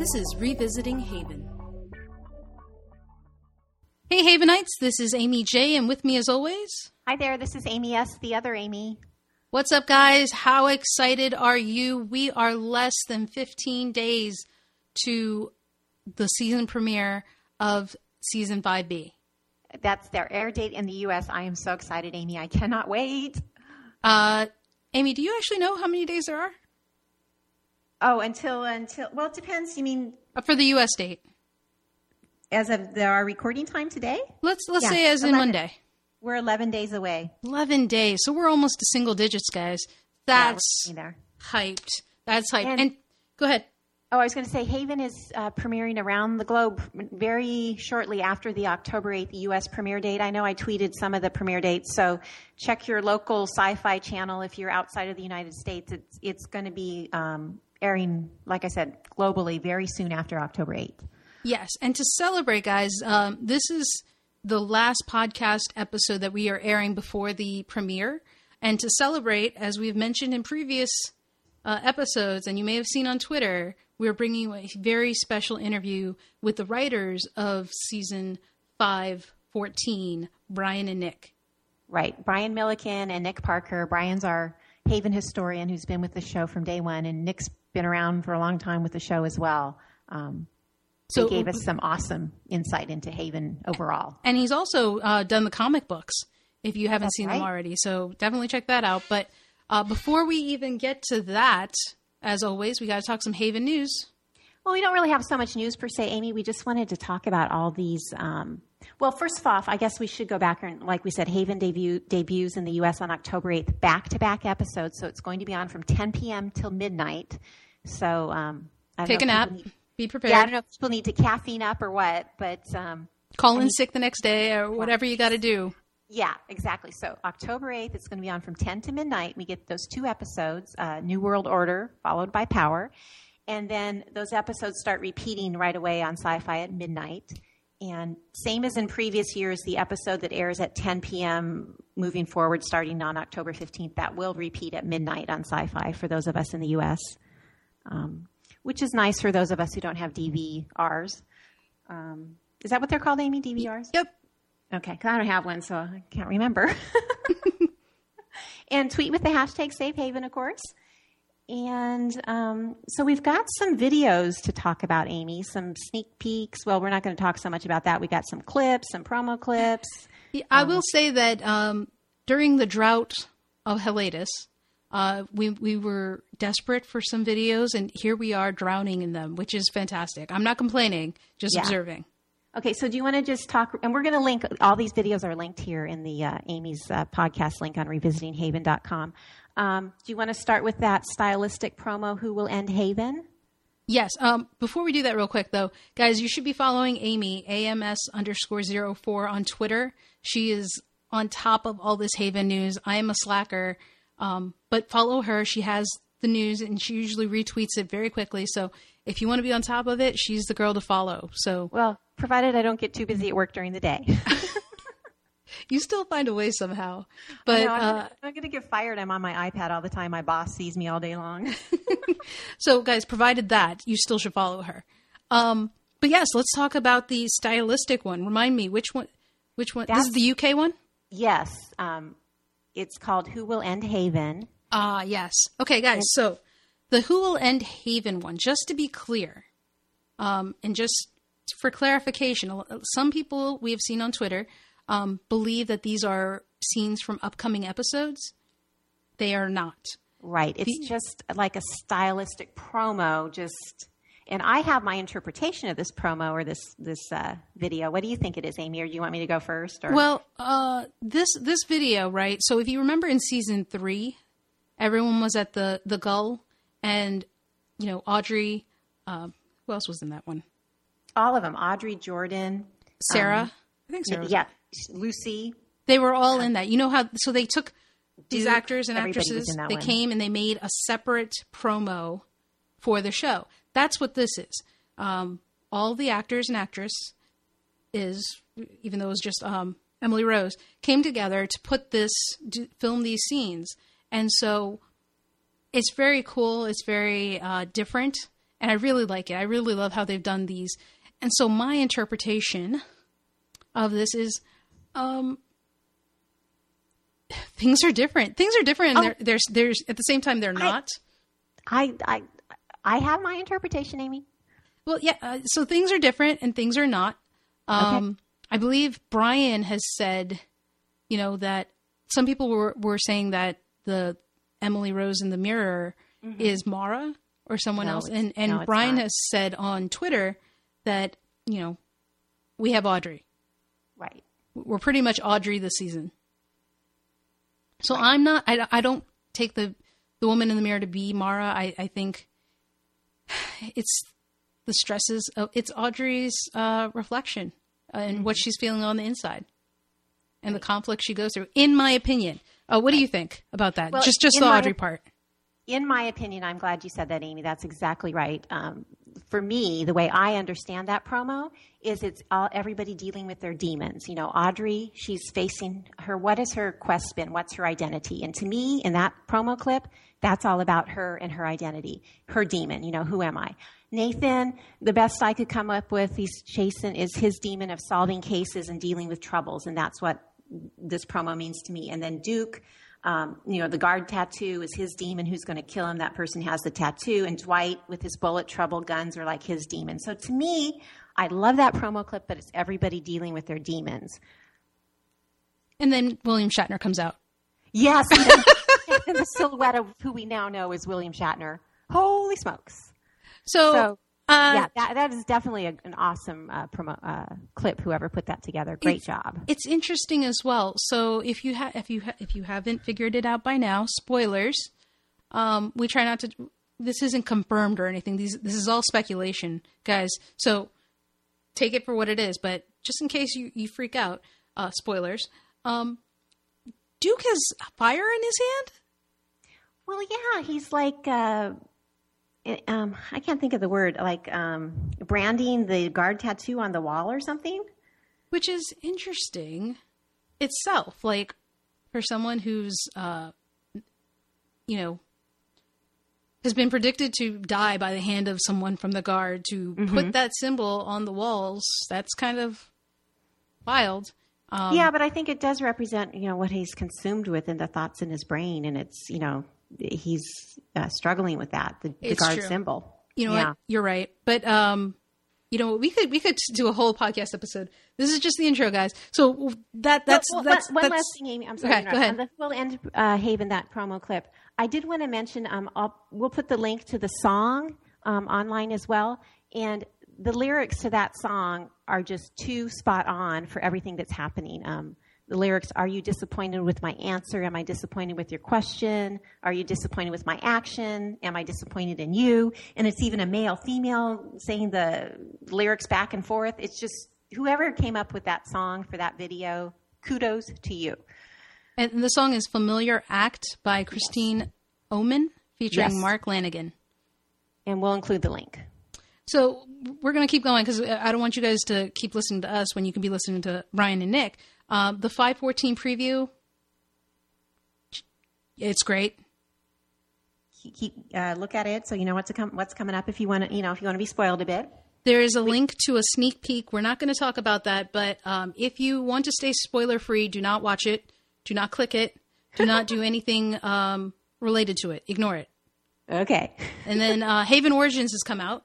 This is Revisiting Haven. Hey, Havenites, this is Amy J, and with me as always. Hi there, this is Amy S., the other Amy. What's up, guys? How excited are you? We are less than 15 days to the season premiere of season 5B. That's their air date in the U.S. I am so excited, Amy. I cannot wait. Uh, Amy, do you actually know how many days there are? Oh, until until well, it depends. You mean Uh, for the U.S. date? as of the, our recording time today? Let's let's Yeah, say as in 11. Monday. We're 11 days away. 11 days. So we're almost to single digits, guys. That's Yeah, there. hyped. That's hyped. And, And- go ahead. Oh, I was going to say Haven is uh, premiering around the globe very shortly after the October 8th U.S. premiere date. I know I tweeted some of the premiere dates, so check your local Syfy channel if you're outside of the United States. It's it's going to be um, airing, like I said, globally very soon after October 8th. Yes, and to celebrate, guys, um, this is the last podcast episode that we are airing before the premiere. And to celebrate, as we've mentioned in previous uh, episodes, and you may have seen on Twitter, we're bringing you a very special interview with the writers of season five, 14, Brian and Nick. Right. Brian Millikin and Nick Parker. Brian's our Haven historian who's been with the show from day one, and Nick's been around for a long time with the show as well. Um, So he gave us some awesome insight into Haven overall. And he's also uh, done the comic books if you haven't That's seen them already. So definitely check that out. But uh, before we even get to that, as always, we got to talk some Haven news. Well, we don't really have so much news per se, Amy. We just wanted to talk about all these. Um, well, first off, I guess we should go back and, like we said, Haven debut, debuts in the U.S. on October 8th, back to back episodes. So it's going to be on from 10 p.m. till midnight. So um, I don't Take a nap. need- Be prepared. yeah, I don't know if people need to caffeine up or what, but um, Call in sick the next day or whatever you got to do. Yeah, exactly. So October 8th, it's going to be on from 10 to midnight. We get those two episodes uh, New World Order, followed by Power. And then those episodes start repeating right away on Syfy at midnight. And same as in previous years, the episode that airs at 10 p.m. moving forward, starting on October 15th, that will repeat at midnight on Syfy for those of us in the U.S., um, which is nice for those of us who don't have DVRs. Um, is that what they're called, Amy? DVRs? Yep. Okay, 'cause I don't have one, so I can't remember. and tweet with the hashtag Safe Haven, of course. And um, so we've got some videos to talk about, Amy, some sneak peeks. Well, we're not going to talk so much about that. We got some clips, some promo clips. Yeah, I will say that um, during the drought of Helatus, uh, we we were desperate for some videos, and here we are drowning in them, which is fantastic. I'm not complaining, just Yeah. observing. Okay, so do you want to just talk? And we're going to link all these videos are linked here in the uh, Amy's uh, podcast link on revisitinghaven.com. Um, do you want to start with that stylistic promo? Who will end Haven? Yes. Um, before we do that, real quick though, guys, you should be following Amy AMS underscore zero four on Twitter. She is on top of all this Haven news. I am a slacker, um, but follow her. She has the news and she usually retweets it very quickly. So if you want to be on top of it, she's the girl to follow. So Well, provided I don't get too busy at work during the day. you still find a way somehow. But No, I'm, uh, gonna, I'm gonna get fired. I'm on my iPad all the time. My boss sees me all day long. So, guys, provided that, you still should follow her. Um, but yes, let's talk about the stylistic one. Remind me which one. Which one? This is the UK one. yes, um, it's called "Who Will End Haven." Ah, yes. Okay, guys. So the Who Will End Haven one. Just to be clear, um, and just for clarification, some people we have seen on Twitter um, believe that these are scenes from upcoming episodes. They are not. Right. It's just like a stylistic promo. Just, and I have my interpretation of this promo or this this uh, video. What do you think it is, Amy? Or do you want me to go first? Or? Well, uh, this this video, right? So if you remember in season three, everyone was at the the gull, and you know Audrey. Um, who else was in that one? all of them: Audrey, Jordan, Sarah. I think Sarah. Was yeah, Lucy. They were all in that. You know how? So they took these Duke, actors and actresses. They one. came and they made a separate promo for the show. That's what this is. Um, all the actors and actress is, even though it was just um, Emily Rose, came together to put this, film these scenes, and so it's very cool. It's very uh, different, and I really like it. I really love how they've done these. And so my interpretation of this is um things are different. Things are different and Oh. there's there's at the same time they're not. I, I, I have my interpretation, Amy. Well, yeah. Uh, so things are different and things are not. Um, I believe Brian has said, you know, that some people were were saying that the Emily Rose in the Mirror is Mara or someone Mm-hmm. No, else, and and no, Brian not. has said on Twitter that you know we have Audrey. Right. We're pretty much Audrey this season. So I'm not. I, I don't take the the woman in the mirror to be Mara. I I think it's the stresses. Of, it's Audrey's uh, reflection uh, and what she's feeling on the inside, and the conflict she goes through. In my opinion, uh, what do you think about that? Well, just just the my- Audrey part. In my opinion, I'm glad you said that, Amy. That's exactly right. Um, for me, the way I understand that promo is it's all, everybody dealing with their demons. You know, Audrey, she's facing her. What is her quest been? What's her identity? And to me, in that promo clip, that's all about her and her identity, her demon. You know, who am I? Nathan, the best I could come up with, he's chasing is his demon of solving cases and dealing with troubles, and that's what this promo means to me. And then Duke, um, you know, the guard tattoo is his demon who's going to kill him. That person has the tattoo. And Dwight with his bullet trouble guns are like his demon. So to me, I love that promo clip, but it's everybody dealing with their demons. And then William Shatner comes out. Yes. And, the silhouette of who we now know is William Shatner. Holy smokes. So, So, uh, yeah, that, that is definitely a, an awesome uh, promo uh, clip. Whoever put that together, great job. It's interesting as well. So if you ha- if you ha- if you haven't figured it out by now, spoilers. Um, we try not to. This isn't confirmed or anything. These this is all speculation, guys. So take it for what it is. But just in case you you freak out, uh, spoilers. Um, Duke has fire in his hand. Well, yeah, he's like, uh, it- um, I can't think of the word, like um, branding the guard tattoo on the wall or something. which is interesting itself like for someone who's uh you know has been predicted to die by the hand of someone from the guard to put that symbol on the walls that's kind of wild um, yeah, but I think it does represent, you know, what he's consumed with and the thoughts in his brain, and it's, you know, he's uh, struggling with that, the, the guard true. symbol. you know yeah. what you're right but um you know we could we could do a whole podcast episode this is just the intro guys so that that's Well, that's, one, one that's last thing, Amy. I'm sorry. okay, go ahead. On the, we'll End uh, Haven that promo clip, I did want to mention. Um, I'll, we'll put the link to the song um, online as well, and the lyrics to that song are just too spot on for everything that's happening. Um, the lyrics: Are you disappointed with my answer? Am I disappointed with your question? Are you disappointed with my action? Am I disappointed in you? And it's even a male, female saying the lyrics back and forth. It's just whoever came up with that song for that video, kudos to you. and the song is familiar act by Christine Owman featuring Yes. Mark Lanegan And we'll include the link. So we're going to keep going because I don't want you guys to keep listening to us when you can be listening to Ryan and Nick. Uh, the 514 preview, it's great. Keep, keep uh, look at it so you know what's com- what's coming up. If you want to, you know, if you want to be spoiled a bit. There is a link to a sneak peek. We're not going to talk about that, but um, if you want to stay spoiler free, do not watch it. Do not click it. Do not do anything um, related to it. Ignore it. Okay. And then uh, Haven Origins has come out.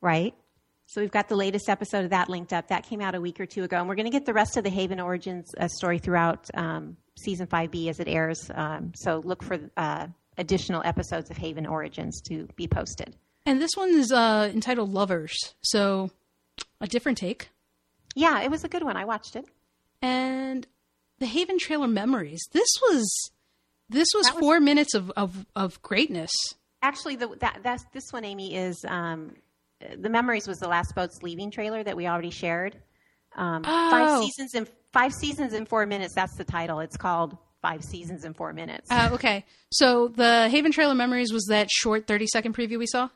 Right. So we've got the latest episode of that linked up. That came out a week or two ago, and we're going to get the rest of the Haven Origins uh, story throughout um, season five B as it airs. Um, so look for uh, additional episodes of Haven Origins to be posted. And this one is uh, entitled Lovers. So a different take. Yeah, it was a good one. I watched it. and the Haven trailer memories. This was this was, was- four minutes of, of, of greatness. Actually, the, that that's this one, Amy, is um, the memories was the last boats leaving trailer that we already shared. Um, Oh. Five seasons in five seasons in four minutes. That's the title. It's called Five Seasons in Four Minutes. Uh, okay, so the Haven trailer memories was that short thirty second preview we saw.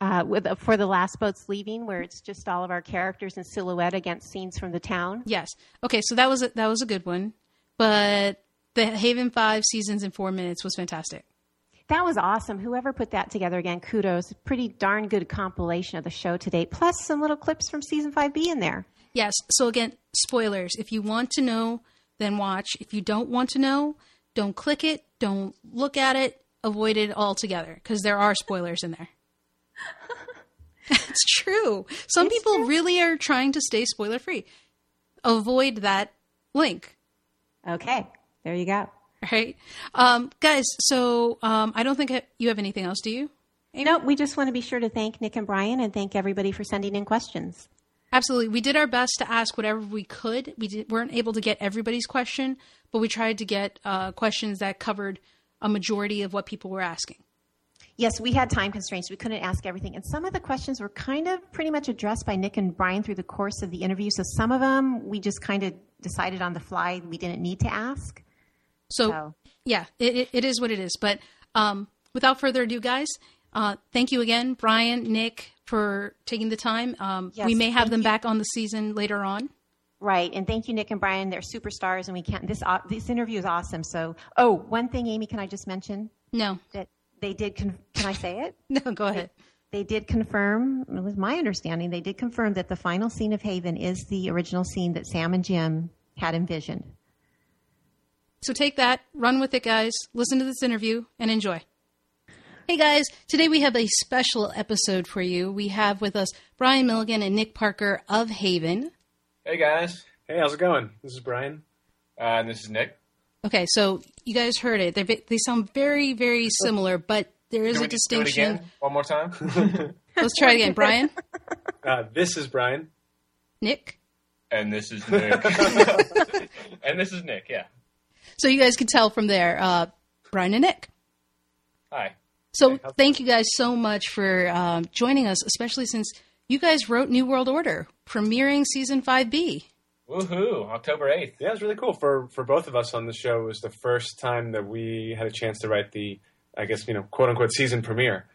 uh, with for the last boats leaving, where it's just all of our characters in silhouette against scenes from the town. Yes. Okay, so that was a, that was a good one, but the Haven five seasons in four minutes was fantastic. That was awesome. Whoever put that together again, kudos. Pretty darn good compilation of the show to date, plus some little clips from season 5B in there. Yes. So again, spoilers. If you want to know, then watch. If you don't want to know, don't click it, don't look at it, avoid it altogether because there are spoilers in there. it's true. Some It's people true. really are trying to stay spoiler free. Avoid that link. Okay, there you go. Right, um, guys. So um, I don't think you have anything else, do you? No, we just want to be sure to thank Nick and Brian and thank everybody for sending in questions. Absolutely. We did our best to ask whatever we could. We did, weren't able to get everybody's question, but we tried to get uh, questions that covered a majority of what people were asking. Yes, we had time constraints. We couldn't ask everything. And some of the questions were kind of pretty much addressed by Nick and Brian through the course of the interview. So some of them we just kind of decided on the fly we didn't need to ask. So, yeah, it, it, it is what it is. But um, without further ado, guys, uh, thank you again, Brian, Nick, for taking the time. Um, Yes, we may have them you. back on the season later on. Right, and thank you, Nick and Brian. They're superstars, and we can't. This uh, this interview is awesome. So, oh, one thing, Amy, can I just mention No, that they did? Con- can I say it? no, go ahead. They did confirm. It was my understanding. They did confirm that the final scene of Haven is the original scene that Sam and Jim had envisioned. So take that, run with it, guys. Listen to this interview and enjoy. Hey guys, today we have a special episode for you. We have with us Brian Millikin and Nick Parker of Haven. Hey guys, Hey, how's it going? This is Brian. uh, and this is Nick. Okay, so you guys heard it. They they sound very very similar, but there is Do a we do it distinction. again? One more time. Let's try it again. Brian, Uh, this is Brian. Nick. and this is Nick. and this is Nick. Yeah. So you guys can tell from there, uh, Brian and Nick. Hi. So thank you guys so much for um, joining us, especially since you guys wrote New World Order, premiering season five B. Woohoo! October eighth. Yeah, it was really cool for for both of us on the show. It was the first time that we had a chance to write the, I guess you know, quote unquote season premiere,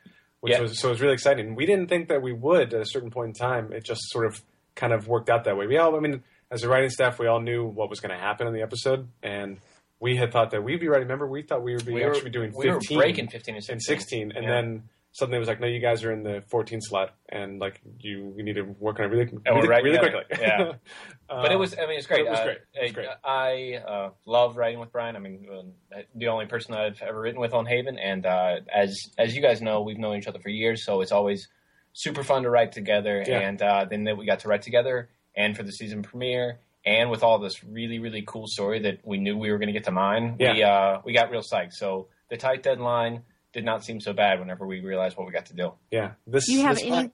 which Yeah. was so it was really exciting. We didn't think that we would at a certain point in time. It just sort of kind of worked out that way. We all, I mean, as a writing staff, we all knew what was going to happen in the episode, and we had thought that we'd be writing. Remember, we thought we would be We actually be doing we were fifteen breaking fifteen and and sixteen. and Yeah. then suddenly it was like no you guys are in the 14 slot and like you you need to work on it really, we're really, right really together. quickly Yeah. But it Uh, was. I mean, it's great. it was Uh, great. It was uh, great. I uh, love writing with Brian. I mean, uh, the only person I've ever written with on Haven, and uh, as as you guys know, we've known each other for years, so it's always super fun to write together. Yeah. And uh, then that we got to write together, and for the season premiere, and with all this really really cool story that we knew we were going to get to mine, we uh, we got real psyched. So the tight deadline did not seem so bad whenever we realized what we got to do. yeah this Do you have this any?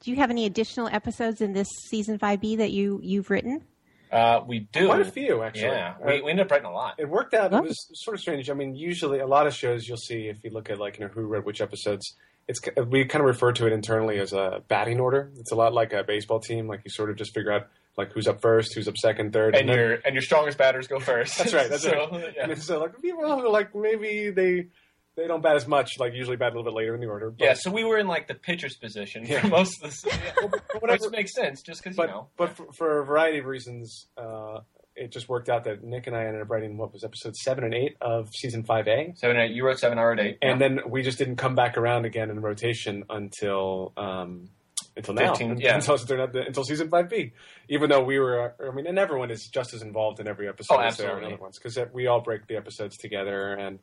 Do you have any additional episodes in this season five B that you you've written? Uh, we do. quite a few actually Yeah, Uh, we, we ended up writing a lot. it worked out Oh. it was sort of strange i mean usually a lot of shows you'll see if you look at like you know who wrote which episodes it's we kind of refer to it internally as a batting order it's a lot like a baseball team like you sort of just figure out like who's up first who's up second third and then- your and your strongest batters go first. That's right. That's so, right. Yeah. And so like people like maybe they they don't bat as much, like usually bat a little bit later in the order. But, Yeah, so we were in like the pitcher's position Yeah. for most of this, whatever. which makes sense just because but you know. but for, for a variety of reasons, uh, it just worked out that Nick and I ended up writing what was episode seven and eight of season five A, Seven, eight, you wrote seven hour eight, and then we just didn't come back around again in rotation until. Um, until now, 15, yeah. until, until season five B. Even though we were, I mean, and everyone is just as involved in every episode Oh, as they are in other ones because we all break the episodes together, and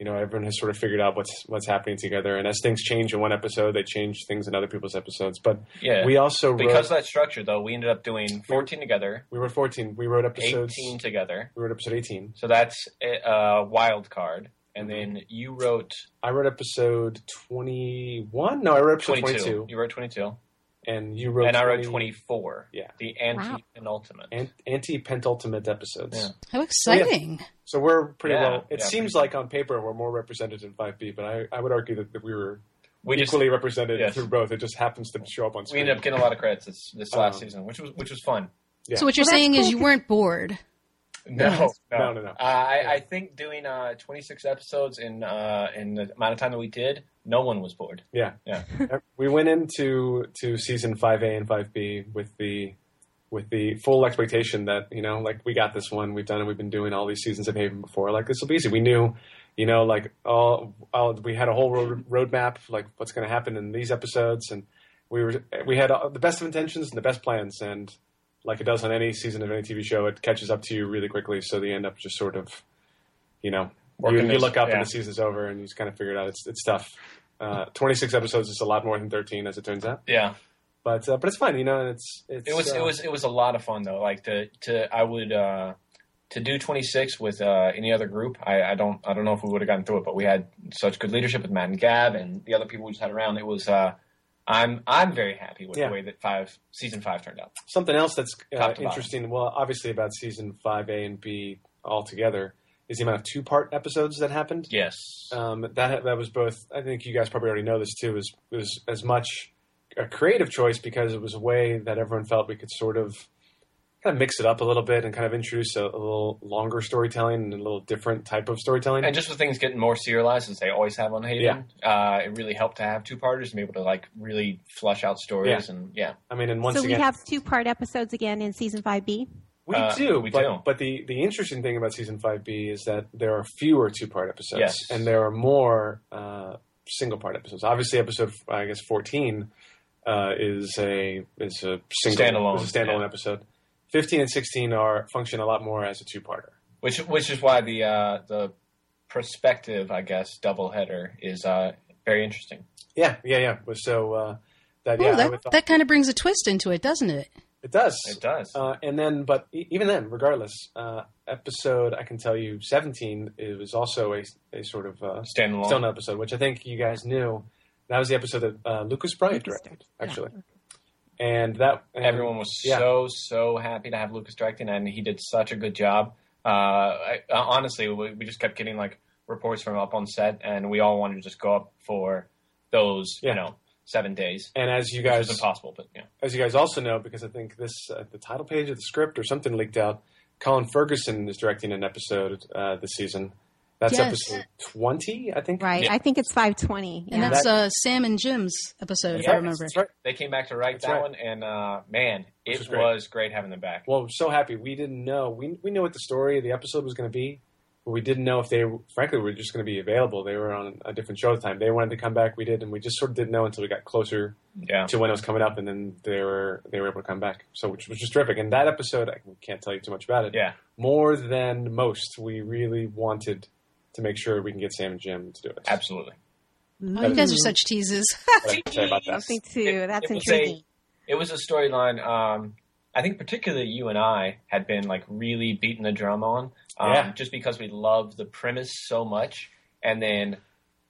you know everyone has sort of figured out what's what's happening together. And as things change in one episode, they change things in other people's episodes. But yeah. we also because wrote, of that structure, though, we ended up doing fourteen together, we wrote fourteen. We wrote episodes. eighteen together. We wrote episode eighteen. So that's a uh, wild card, and Mm-hmm. then you wrote I wrote episode twenty one. No, I wrote episode twenty two, You wrote twenty two, and you wrote and I wrote twenty four. Yeah. the anti penultimate. an- Anti penultimate episodes. Yeah. How exciting! So we're pretty Yeah, well. It yeah, seems like on paper we're more represented in 5B, but I, I would argue that, that we were we just equally represented yes. through both. It just happens to show up on screen. we screen. ended up getting a lot of credits this, this last Um, season, which was which was fun. Yeah. So what you're Well, that's saying is you weren't bored. No, no, No, no, no. Uh, I, I think doing uh, 26 episodes in uh, in the amount of time that we did, no one was bored. yeah, Yeah, we went into to season 5A and 5B with the with the full expectation that you know, like we got this one, we've done it, we've been doing all these seasons of Haven before. Like this will be easy. We knew you know, like all, all we had a whole road, roadmap, like what's going to happen in these episodes, and we were we had uh, the best of intentions and the best plans, and like it does on any season of any TV show, it catches up to you really quickly, so they end up just sort of, you know, you, you look up yeah. and the season's over, and you just kind of figure it out. It's it's tough. Uh, Twenty six episodes is a lot more than thirteen, as it turns out, Yeah, but uh, but it's fun, you know. And it's it's it was uh, it was it was a lot of fun though. Like to to I would uh, to do 26 with uh, any other group. I, I don't I don't know if we would have gotten through it, but we had such good leadership with Matt and Gab and the other people we just had around. It was uh, I'm I'm very happy with Yeah. the way that five season five turned out. Something else that's uh, bottom. interesting, well, obviously about season five A and B all together, is the amount of two part episodes that happened. Yes. Um, that that was both. I think you guys probably already know this too. Was was as much a creative choice because it was a way that everyone felt we could sort of kind of mix it up a little bit and kind of introduce a, a little longer storytelling and a little different type of storytelling. And just with things getting more serialized as they always have on Haven, uh, it really helped to have two parters and be able to like really flush out stories and yeah. I mean, and once so again, we have two part episodes again in season 5B. We Uh, do, we but, do. but the, the interesting thing about season five B is that there are fewer two part episodes, Yes. and there are more uh, single part episodes. Obviously, episode I guess fourteen uh, is a is a single Standalone, is a standalone yeah. episode. Fifteen and sixteen are function a lot more as a two parter. Which which is why the uh, the perspective, I guess, double header is uh, very interesting. Yeah, yeah, yeah. So uh, that Ooh, yeah, that, thought- that kind of brings a twist into it, doesn't it? it does. It does. Uh, and then, but e- even then, regardless, uh, episode I can tell you seventeen it was also a, a sort of uh, Standalone. Stone episode, which I think you guys knew. That was the episode that uh, Lucas Bryant Lucas directed, yeah. And that and Everyone was yeah. so so happy to have Lucas directing, and he did such a good job. Uh, I, uh, honestly, we, we just kept getting like reports from up on set, and we all wanted to just go up for those, Yeah. you know, seven days. And as you guys, impossible, but yeah, as you guys also know, because I think this uh, the title page of the script or something leaked out. Colin Ferguson is directing an episode uh, this season. That's Yes. episode twenty, I think. Right. Yeah. I think it's 520. And that's uh, Sam and Jim's episode, if I remember. That's right. they came back to write That's that right. one, and uh, man, it was great. was great having them back. Well, so happy. We didn't know. We we knew what the story of the episode was going to be, but we didn't know if they, frankly, were just going to be available. They were on a different show at the time. They wanted to come back. We did, and we just sort of didn't know until we got closer Yeah, to when it was coming up, and then they were they were able to come back. So which, which was terrific. And that episode, I can't tell you too much about it. yeah, More than most, we really wanted to make sure we can get Sam and Jim to do it. absolutely. Oh, you guys are such teases. What I can say about that. Something too. It- That's it was a- intriguing. it was a storyline. Um, I think particularly you and I had been like really beating the drum on, um, Yeah. just because we loved the premise so much, and then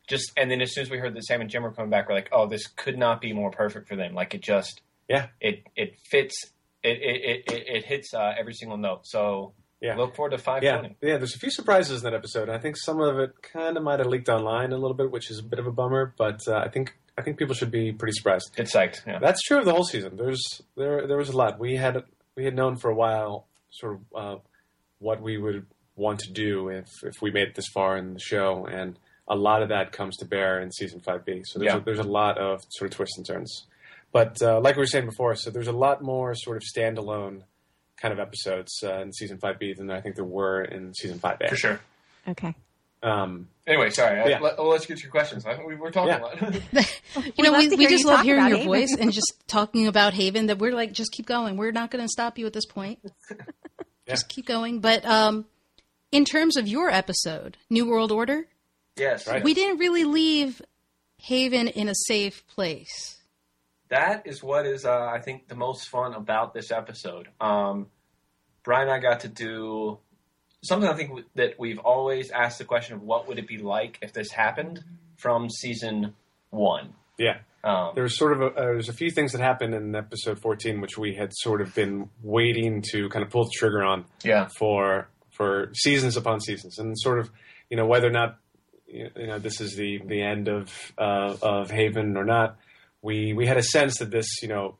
just and then as soon as we heard that Sam and Jim were coming back, we're like, oh, this could not be more perfect for them. Like it just, Yeah. it it fits. It it it, it, it hits uh, every single note. So Yeah. look forward to five Yeah, yeah. There's a few surprises in that episode. I think some of it kind of might have leaked online a little bit, which is a bit of a bummer. But uh, I think I think people should be pretty surprised. Get psyched. Yeah. That's true of the whole season. There's there there was a lot. We had we had known for a while sort of uh, what we would want to do if if we made it this far in the show, and a lot of that comes to bear in season five B. So there's Yeah. a, there's a lot of sort of twists and turns. But uh, like we were saying before, so there's a lot more sort of standalone kind of episodes uh, in season five B than I think there were in season five A. For sure. Okay. Um, Anyway, sorry. Yeah. Let, us get to your questions. I- We were talking Yeah. a lot. you know, love we, we just love hearing about your Haven. voice and just talking about Haven. That we're like, just keep going. We're not going to stop you at this point. Just keep going. But um, in terms of your episode, New World Order, yes. Right. we didn't really leave Haven in a safe place. That is what is uh, I think the most fun about this episode. Um, Brian and I got to do something I think w- that we've always asked the question of what would it be like if this happened from season one. yeah. Um, There's sort of a, uh, there's a few things that happened in episode 14 which we had sort of been waiting to kind of pull the trigger on yeah, for for seasons upon seasons, and sort of you know whether or not you know this is the the end of uh, of Haven or not. We we had a sense that this you know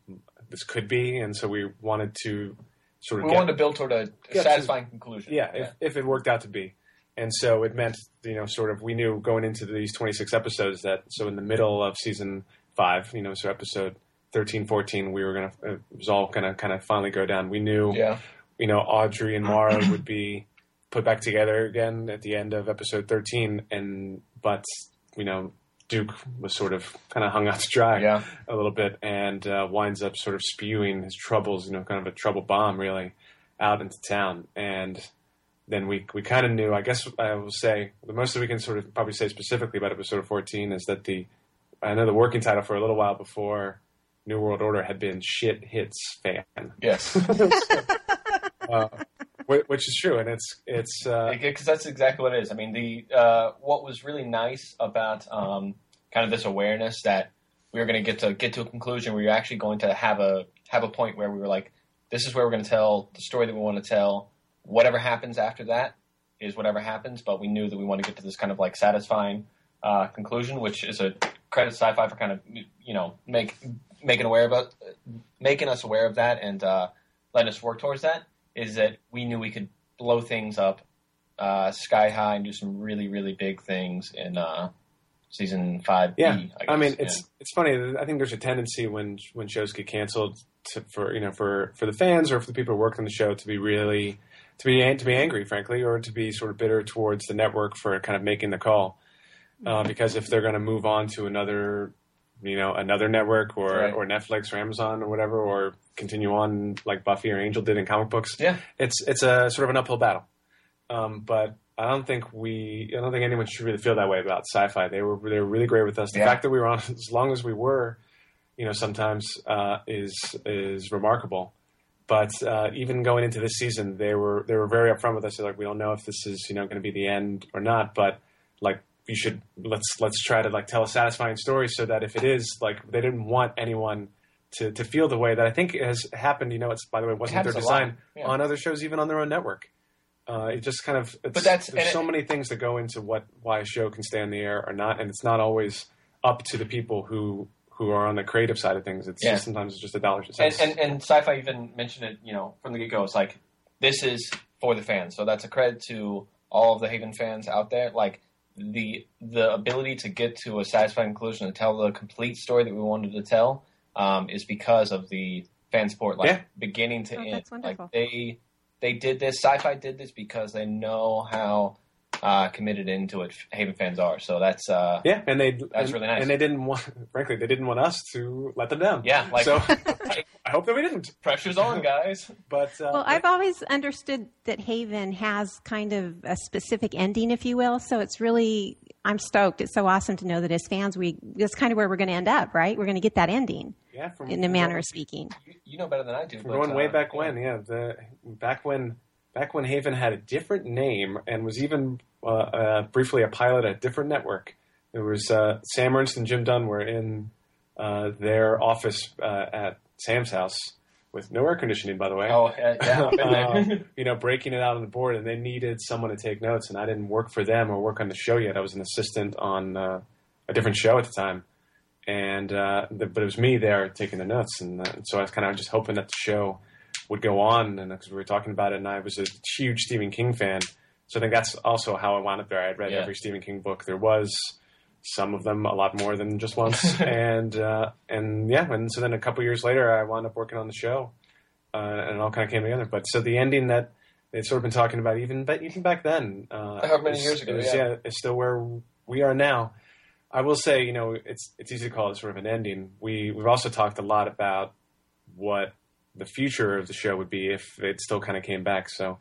this could be, and so we wanted to sort of we get, wanted to build toward a, a Yeah, satisfying conclusion. yeah, if, if it worked out to be. And so it meant, you know, sort of, we knew going into these 26 episodes that, so in the middle of season five, you know, so episode 13, 14, we were going to, uh, it was all going to kind of finally go down. We knew, yeah, you know, Audrey and Mara would be put back together again at the end of episode 13 and but you know duke was sort of kind of hung out to dry Yeah. a little bit and uh, winds up sort of spewing his troubles you know kind of a trouble bomb really out into town and then we we kind of knew i guess i will say the most that we can sort of probably say specifically about episode 14 is that the i know the working title for a little while before new world order had been shit hits fan Yes. uh, whi- which is true, and it's it's uh, because that's exactly what it is. I mean, the uh, what was really nice about um, kind of this awareness that we were going to get to get to a conclusion. Where were actually going to have a have a point where we were like, this is where we're going to tell the story that we want to tell. Whatever happens after that is whatever happens. But we knew that we want to get to this kind of like satisfying uh, conclusion, which is a credit Syfy for kind of you know make making aware about making us aware of that and uh, letting us work towards that. Is that we knew we could blow things up uh, sky high and do some really really big things in uh, season five. yeah. B, I, guess. mean, it's it's funny. I think there's a tendency when when shows get canceled to, for you know for for the fans or for the people who work on the show to be really to be to be angry, frankly, or to be sort of bitter towards the network for kind of making the call. Uh, because if they're going to move on to another, you know, another network or Right. or Netflix or Amazon or whatever, or continue on like Buffy or Angel did in comic books, yeah, it's it's a sort of an uphill battle. Um, but I don't think we, I don't think anyone should really feel that way about Syfy. They were they were really great with us. The Yeah. fact that we were on as long as we were, you know, sometimes uh, is is remarkable. But uh, even going into this season, they were they were very upfront with us. They're like, we don't know if this is you know going to be the end or not, but like you should let's let's try to like tell a satisfying story so that if it is like they didn't want anyone to, to feel the way that I think has happened. You know, it's by the way wasn't their happens a lot, design yeah. on other shows, even on their own network. Uh, it just kind of it's, But that's- there's so it- many things that go into what why a show can stay on the air or not, and it's not always up to the people who who are on the creative side of things. It's Yeah. just, sometimes it's just a dollars and and, and and Syfy even mentioned it. You know, from the get go, it's like this is for the fans. So that's a credit to all of the Haven fans out there. Like the the ability to get to a satisfying conclusion and tell the complete story that we wanted to tell um, is because of the fan support, like Yeah. beginning to Oh, end. that's wonderful. Like they they did this. Syfy did this because they know how uh, committed into it Haven fans are. So that's uh, yeah, and they That's and, really nice. And they didn't want, frankly, they didn't want us to let them down. yeah, like so I hope that we didn't. pressure's on, guys. But uh, Well, I've always understood that Haven has kind of a specific ending, if you will. So it's really, I'm stoked. It's so awesome to know that as fans, we that's kind of where we're going to end up, right? We're going to get that ending yeah, from, in a manner of speaking. You, you know better than I do. From but, going way uh, back yeah. when, yeah, the back when back when Haven had a different name and was even uh, uh, briefly a pilot at a different network. It was uh, Sam Ernst and Jim Dunn were in uh, their office uh, at Sam's house with no air conditioning, by the way. Oh yeah, yeah, I've been there. Uh, you know, breaking it out on the board, and they needed someone to take notes. And I didn't work for them or work on the show yet. I was an assistant on uh, a different show at the time, and uh, the, but it was me there taking the notes. And uh, so I was kind of just hoping that the show would go on, and because we were talking about it, and I was a huge Stephen King fan, so I think that's also how I wound up there. I had read Yeah. every Stephen King book there was. Some of them a lot more than just once, and uh, and yeah, and so then a couple years later, I wound up working on the show, uh, and it all kind of came together. But so the ending that they'd sort of been talking about even but even back then, uh, However many is- years ago, is, yeah. is still where we are now. I will say, you know, it's it's easy to call it sort of an ending. We we've also talked a lot about what the future of the show would be if it still kind of came back. So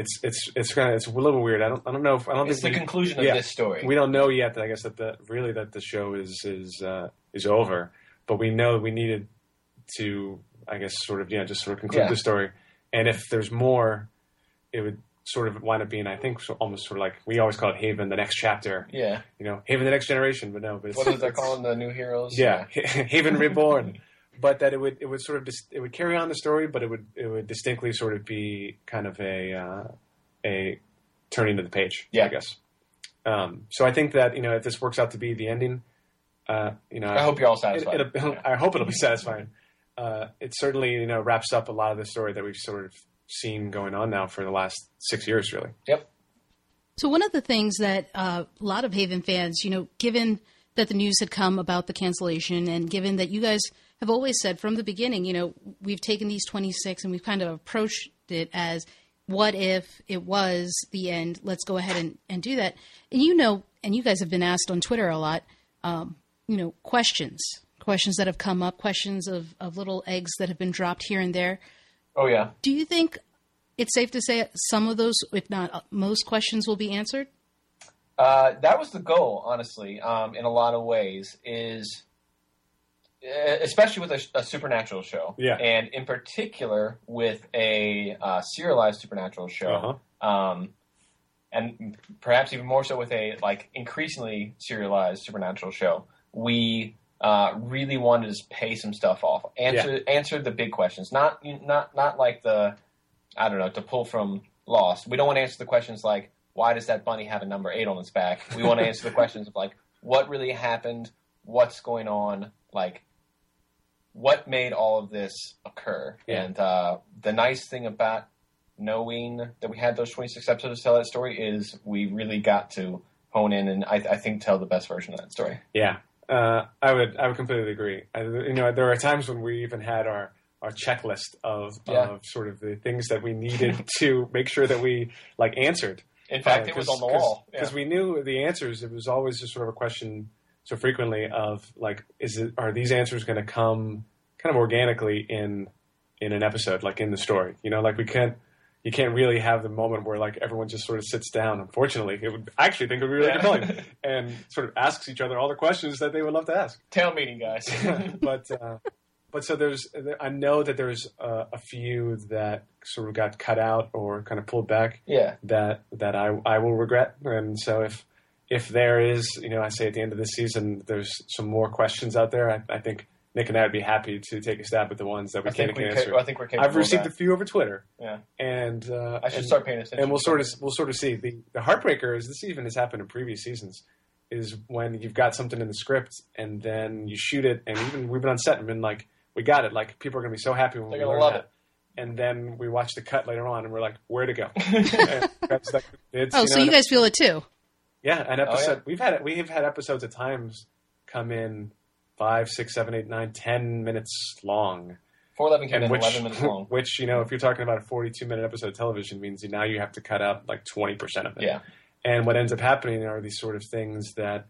it's it's it's kind of it's a little weird. I don't I don't know if I don't It's the we, conclusion of yeah. this story. we don't know yet. That I guess that the really that the show is is uh, is over, but we know we needed to I guess sort of yeah just sort of conclude Yeah. the story. And if there's more, it would sort of wind up being I think so, almost sort of like we always call it Haven, the next chapter. yeah. You know, Haven, the next generation. But no, but it's, What is that it's- calling the new heroes? yeah, Haven Reborn. But that it would it would sort of dis- it would carry on the story, but it would it would distinctly sort of be kind of a uh, a turning to the page. Yeah. I guess. Um, so I think that you know if this works out to be the ending, uh, you know, I hope you're all it, satisfied. it'll, I hope it'll be satisfying. Uh, it certainly you know wraps up a lot of the story that we've sort of seen going on now for the last six years, really. Yep. So one of the things that uh, a lot of Haven fans, you know, given that the news had come about the cancellation, and given that you guys have always said from the beginning, you know, we've taken these 26 and we've kind of approached it as what if it was the end? Let's go ahead and, and do that. And you know, and you guys have been asked on Twitter a lot, um, you know, questions, questions that have come up, questions of, of little eggs that have been dropped here and there. Oh yeah. Do you think it's safe to say some of those, if not most questions, will be answered? Uh, that was the goal, honestly, um, in a lot of ways, is uh, especially with a, a supernatural show, Yeah. and in particular with a uh, serialized supernatural show, Uh-huh. um, and perhaps even more so with a like increasingly serialized supernatural show. We uh, really wanted to just pay some stuff off, answer answer the big questions, not not not like the I don't know to pull from Lost. We don't want to answer the questions like why does that bunny have a number eight on its back. We want to answer the questions of like what really happened, what's going on, like what made all of this occur. Yeah. And uh, the nice thing about knowing that we had those 26 episodes to tell that story is we really got to hone in and I, I think tell the best version of that story. Yeah, uh, I would I would completely agree. I, you know, there are times when we even had our our checklist of Yeah. of sort of the things that we needed to make sure that we like answered. In fact, it was on the wall. Yeah. because we knew the answers. It was always just sort of a question so frequently of like, is it are these answers going to come kind of organically in in an episode, like in the story? You know, like we can't. You can't really have the moment where like everyone just sort of sits down. Unfortunately, it would I actually think it would be really Yeah. compelling and sort of asks each other all the questions that they would love to ask. Town meeting, guys. but uh, but so there's I know that there's uh, a few that sort of got cut out or kind of pulled back yeah. that that I I will regret. And so if if there is, you know, I say at the end of this season, there's some more questions out there. I, I think Nick and I would be happy to take a stab at the ones that we I can think, we can ca- answer. I think we're capable I've received a few over Twitter, Yeah. and uh, I should and, start paying attention. and we'll sort of we'll sort of see the the heartbreaker is this even has happened in previous seasons is when you've got something in the script and then you shoot it and even we've been on set and been like we got it like people are going to be so happy when They're we gonna learn love that and then we watch the cut later on and we're like where to go And like, it's, Oh, you so know, you guys feel it too? yeah an Oh, yeah. episode we've had we've had episodes at times come in five six seven eight nine ten minutes long 411 came in which, 11 minutes long. which you know, if you're talking about a 42 minute episode of television, means now you have to cut out like 20 percent of it. Yeah. And what ends up happening are these sort of things that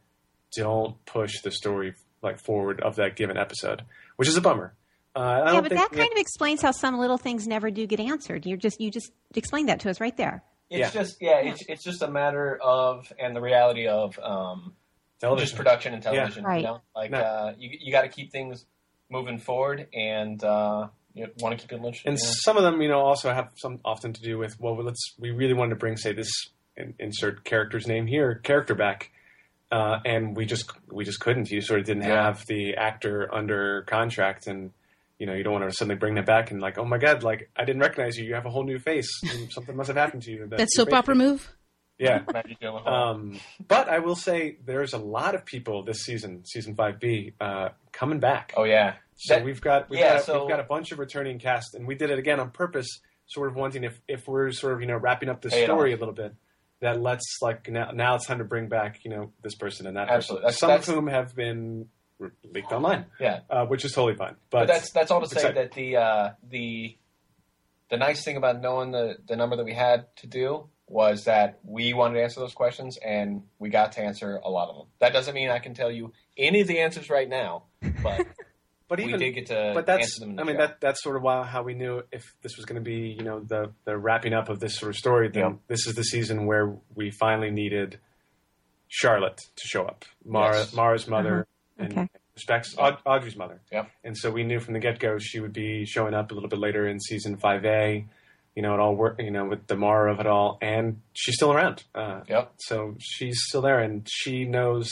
don't push the story like forward of that given episode, which is a bummer. Uh, I Yeah, don't but think that kind of explains how some little things never do get answered. You're just you just explained that to us right there. It's Yeah. just yeah, it's it's just a matter of and the reality of um, television. just production and television. Right. You know, like No. uh, you you got to keep things moving forward and uh, you want to keep it interesting. and yeah. some of them, you know, also have some often to do with well, let's we really wanted to bring say this insert character's name here, character back, uh, and we just we just couldn't. You sort of didn't Yeah. have the actor under contract, and you know you don't want to suddenly bring them back and like, oh my god, like I didn't recognize you. You have a whole new face. and something must have happened to you. That your soap opera move? Yeah. Um, but I will say there's a lot of people this season, season five B, uh, coming back. oh yeah, So That- we've got we've, yeah, got so- we've got a bunch of returning cast, and we did it again on purpose, sort of wanting if if we're sort of you know wrapping up the Pay story a little bit, that let's like now now it's time to bring back you know this person and that Absolutely. person, That's- some that's- of whom have been leaked online, yeah. uh, which is totally fine. But, But that's that's all to say exciting. that the uh, the the nice thing about knowing the the number that we had to do was that we wanted to answer those questions and we got to answer a lot of them. That doesn't mean I can tell you any of the answers right now, but but we even did get to but that's answer them. In the I mean show. that that's sort of why, how we knew if this was going to be you know the the wrapping up of this sort of story. Then Yep. this is the season where we finally needed Charlotte to show up, Mara Yes. Mara's mother, Uh-huh. and Okay. respects Aud- Audrey's mother. Yep. And so we knew from the get go she would be showing up a little bit later in season five A. You know, it all work. You know, with the Mara of it all, and she's still around. Uh, Yep. So she's still there, and she knows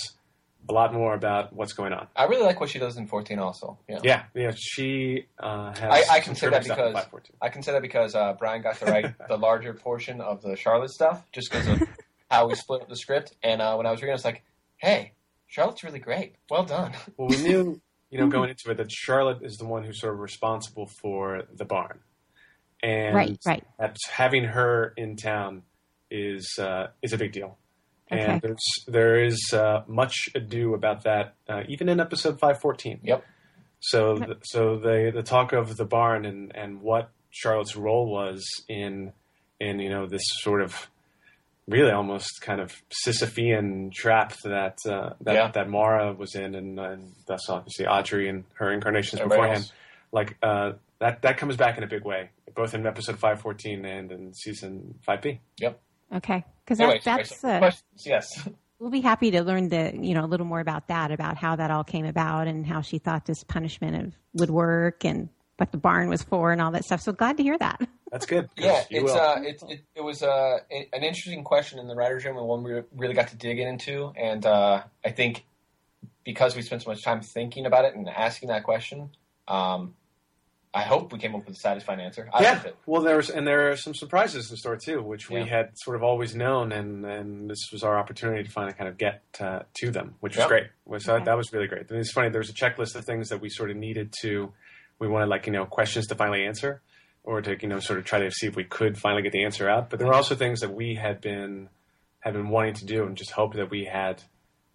a lot more about what's going on. I really like what she does in 14 also. Yeah. Yeah, yeah. She uh, has. I- I can say that terrific stuff in because- I can say that because uh, Brian got to write the larger portion of the Charlotte stuff just because of how we split up the script. And uh, when I was reading, I was like, hey, Charlotte's really great. Well done. Well, we knew, you know, going into it that Charlotte is the one who's sort of responsible for the barn, and Right, right. that having her in town is uh, is a big deal. Okay. And there's there is uh, much ado about that, uh, even in episode five fourteen. Yep. So, th- so the the talk of the barn and and what Charlotte's role was in in you know this sort of really almost kind of Sisyphean trap that uh, that Yeah. that Mara was in, and, and thus obviously Audrey and her incarnations Everybody beforehand. else. Like uh, that that comes back in a big way, both in episode five fourteen and in season five B. Yep. Okay, because that, that's sorry, uh, questions. Yes. we'll be happy to learn the you know a little more about that, about how that all came about and how she thought this punishment of, would work and what the barn was for and all that stuff. So glad to hear that. That's good. Yeah, it's uh, it, it, it was uh, a- an interesting question in the writers' room and one we really got to dig into. And uh, I think because we spent so much time thinking about it and asking that question, um, I hope we came up with a satisfying answer. I yeah. loved it. Well, there's and there are some surprises in store too, which we Yeah. had sort of always known, and and this was our opportunity to finally kind of get uh, to them, which was great. Was so Okay. that was really great. And it's funny. There was a checklist of things that we sort of needed to. We wanted like you know questions to finally answer, or to you know sort of try to see if we could finally get the answer out. But there were also things that we had been had been wanting to do, and just hoped that we had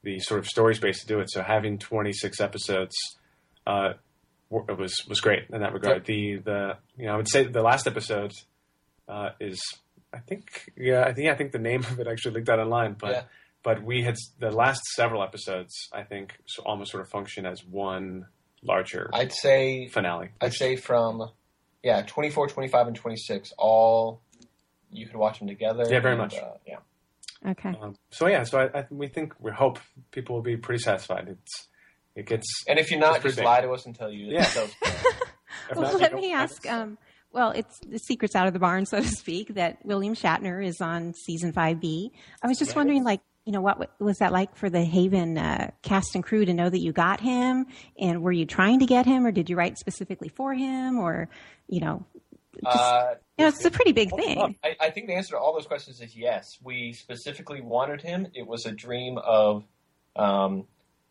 the sort of story space to do it. So having 26 episodes. Uh, w- it was was great in that regard. Yep. The the you know I would say the last episode uh, is I think yeah I think I think the name of it actually leaked out online, but Yeah. but we had the last several episodes I think so almost sort of function as one larger I'd say finale. I'd say from yeah 24, 25, and 26, all you could watch them together. Yeah, very and, much. Uh, yeah. Okay. Um, so yeah, so I, I, we think we hope people will be pretty satisfied. It's it gets And if you're not, It's just lie to us and tell you. Yeah. So, Well, not, let me ask. Um, well, it's the secrets out of the barn, so to speak. That William Shatner is on season five B. I was just Right. wondering, like, you know, what was that like for the Haven uh, cast and crew to know that you got him, and were you trying to get him, or did you write specifically for him, or you know, just, uh, you know, it's a pretty big thing. I, I think the answer to all those questions is yes. We specifically wanted him. It was a dream of um,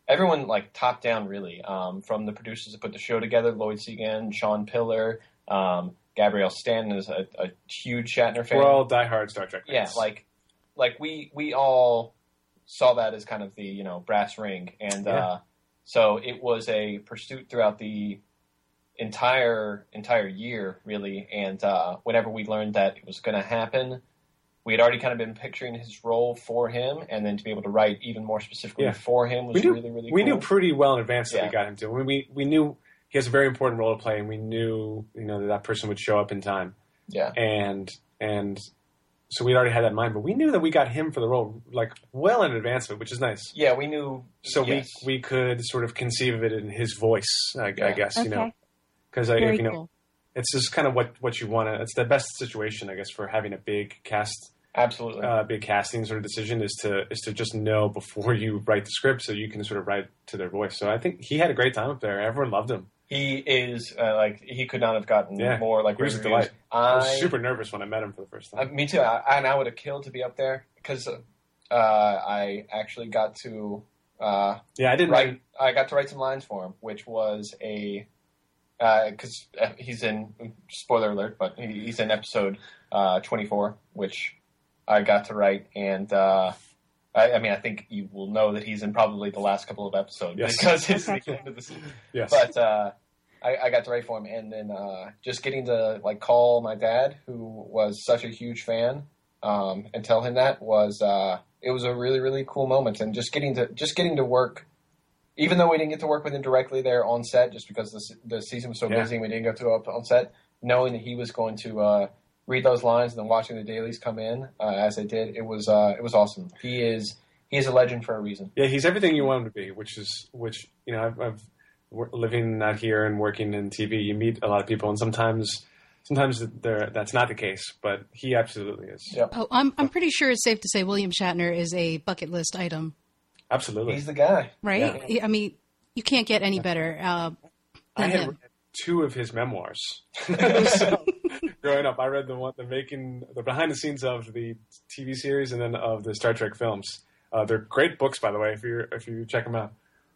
everyone, like top down, really, um, from the producers that put the show together: Lloyd Segan, Shawn Piller, um, Gabrielle Stanton is a, a huge Shatner fan. we're all diehard Star Trek. fans. yeah, like like we we all saw that as kind of the you know brass ring, and Yeah. uh, so it was a pursuit throughout the entire entire year, really. And uh, whenever we learned that it was going to happen, we had already kind of been picturing his role for him, and then to be able to write even more specifically Yeah. for him was we knew really really we knew pretty well in advance that Yeah. we got him to. We, we we knew he has a very important role to play, and we knew you know that that person would show up in time, yeah, and and so we'd already had that in mind. But we knew that we got him for the role like well in advance of it, which is nice. yeah, we knew. So yes. we we could sort of conceive of it in his voice, I, I Yeah. guess you know, Okay, because very you know cool. It's just kind of what what you want to. It's the best situation, I guess, for having a big cast absolutely. uh, big casting sort of decision is to is to just know before you write the script, so you can sort of write to their voice. So I think he had a great time up there. Everyone loved him. he is uh, like he could not have gotten Yeah. more like He was delight. I was super nervous when I met him for the first Uh, time. me too. I, and I would have killed to be up there because uh, I actually got to uh, yeah, I didn't write. I got to write some lines for him, which was a because uh, he's in spoiler alert, but he's in episode uh, twenty four, which I got to write, and uh, I, I mean I think you will know that he's in probably the last couple of episodes Yes. because it's the end of the season Yes, but uh, I, I got to write for him, and then uh, just getting to like call my dad, who was such a huge fan, um, and tell him that was uh, it was a really really cool moment, and just getting to just getting to work, even though we didn't get to work with him directly there on set, just because the the season was so Yeah. busy, and we didn't get to go up on set, knowing that he was going to. Uh, Read those lines and then watching the dailies come in uh, as they did. It was uh, it was awesome. He is he is a legend for a reason. yeah, he's everything you want him to be, which is which you know I've, I've living out here and working in TV. You meet a lot of people, and sometimes sometimes that's not the case, but he absolutely is. Yep. Oh, I'm I'm pretty sure it's safe to say William Shatner is a bucket list item, Absolutely. He's the guy. right? I mean, you can't get any better. Uh, I than had him. read two of his memoirs. so, growing up, I read the one, the making, the behind the scenes of the TV series, and then of the Star Trek films. Uh, they're great books, by the way, if you if you check them out.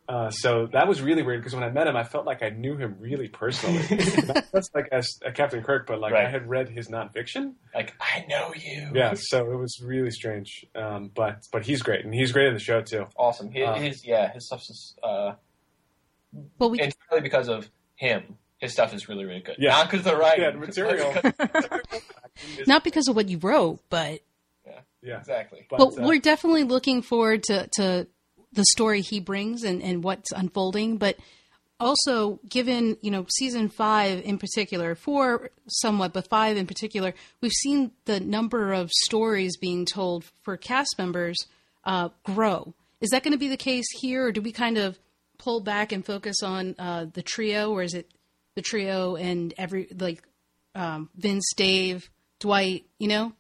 Uh, so that was really weird because when I met him, I felt like I knew him really personally. Not just like as uh, Captain Kirk, but like I had read his nonfiction. Like I know you. Yeah, so it was really strange. Um, but but he's great, and he's great in the show too. awesome. His, Uh, his yeah, his stuff is uh, Well, we entirely because of him. his stuff is really really good. Yeah. Not because of the writing. Yeah, the material. Not because of what you wrote, but yeah, exactly. but, but uh, we're definitely looking forward to, to the story he brings and, and what's unfolding. But also, given you know season five in particular, four somewhat, but five in particular, we've seen the number of stories being told for cast members uh, grow. Is that going to be the case here, or do we kind of pull back and focus on uh, the trio, or is it the trio and every like um, Vince, Dave, Dwight? You know,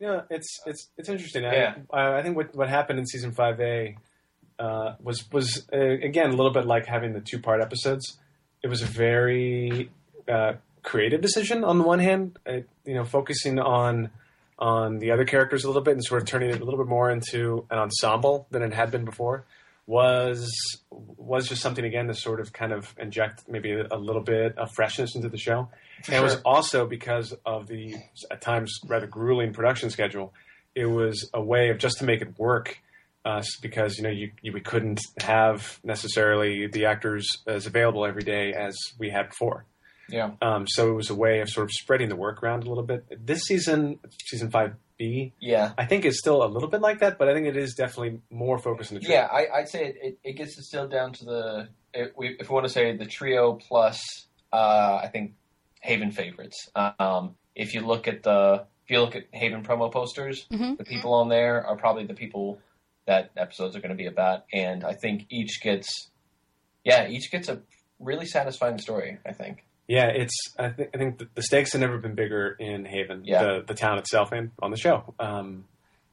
Yeah, it's it's it's interesting. Yeah. I, I think what what happened in season five A uh, was was uh, again a little bit like having the two part episodes. It was a very uh, creative decision on the one hand, uh, you know, focusing on on the other characters a little bit and sort of turning it a little bit more into an ensemble than it had been before was was just something again to sort of kind of inject maybe a, a little bit of freshness into the show. and it was also because of the at times rather grueling production schedule. It was a way of just to make it work. Uh, because you know you, you we couldn't have necessarily the actors as available every day as we had before. Yeah. Um, so it was a way of sort of spreading the work around a little bit. This season, season five B, Yeah. I think is still a little bit like that, but I think it is definitely more focused on the trio. Yeah, I, I'd say it, it, it gets distilled down to the if we, if we want to say the trio plus uh, I think Haven favorites. Um, if you look at the if you look at Haven promo posters, Mhm. the people on there are probably the people that episodes are going to be about, and I think each gets yeah each gets a really satisfying story. I think Yeah, it's. I, th- I think the, stakes have never been bigger in Haven, Yeah. the the town itself, and on the show. Um,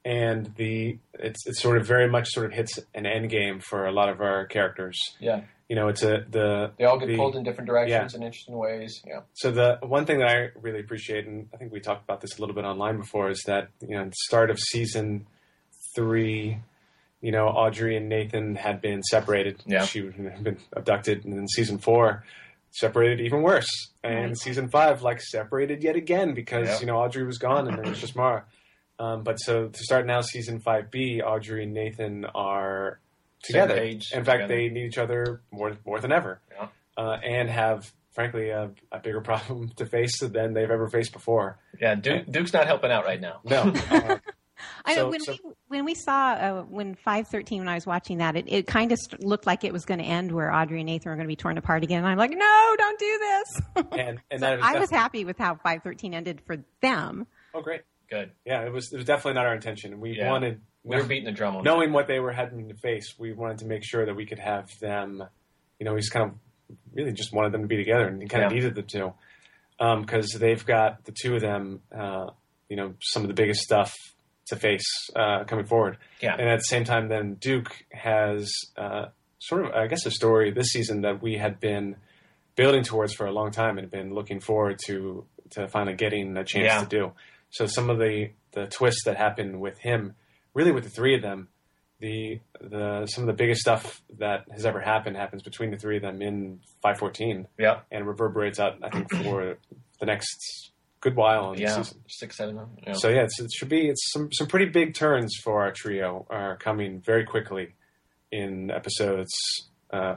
and the it's it's sort of very much sort of hits an end game for a lot of our characters. yeah You know, it's a the they all get the- pulled in different directions in interesting ways. Yeah, So the one thing that I really appreciate, and I think we talked about this a little bit online before, is that you know, at the start of season three, you know, Audrey and Nathan had been separated. Yeah. she had been abducted, and then season four separated even worse, and Right. season five like separated yet again because Yeah. you know Audrey was gone and there was just Mara. Um, but so to start now, season five B, Audrey and Nathan are together. page, In fact, together. they need each other more more than ever, Yeah. uh, and have frankly a, a bigger problem to face than they've ever faced before. yeah. Duke, Duke's not helping out right now. No, uh, I know So- when so- we when we saw uh, when five thirteen when I was watching that it, it kind of st- looked like it was going to end where Audrey and Nathan were going to be torn apart again. And I'm like, no, don't do this. and and So that was, I was happy with how five thirteen ended for them. oh great. Good. Yeah, it was it was definitely not our intention. We Yeah. wanted We were beating the drum on knowing what they were heading to face. We wanted to make sure that we could have them. You know, we just kind of really just wanted them to be together, and kind of needed the two because they've got the two of them. Uh, you know, some of the biggest stuff to face uh, coming forward. Yeah. And at the same time, then Duke has uh, sort of, I guess, a story this season that we had been building towards for a long time and been looking forward to to finally getting a chance Yeah. to do. So some of the the twists that happen with him, really with the three of them, the the some of the biggest stuff that has ever happened happens between the three of them in 514 Yeah. and reverberates out, I think, for the next good while on the Yeah. season. Six, seven. Yeah. So yeah, it's, it should be it's some some pretty big turns for our trio are coming very quickly in episodes uh,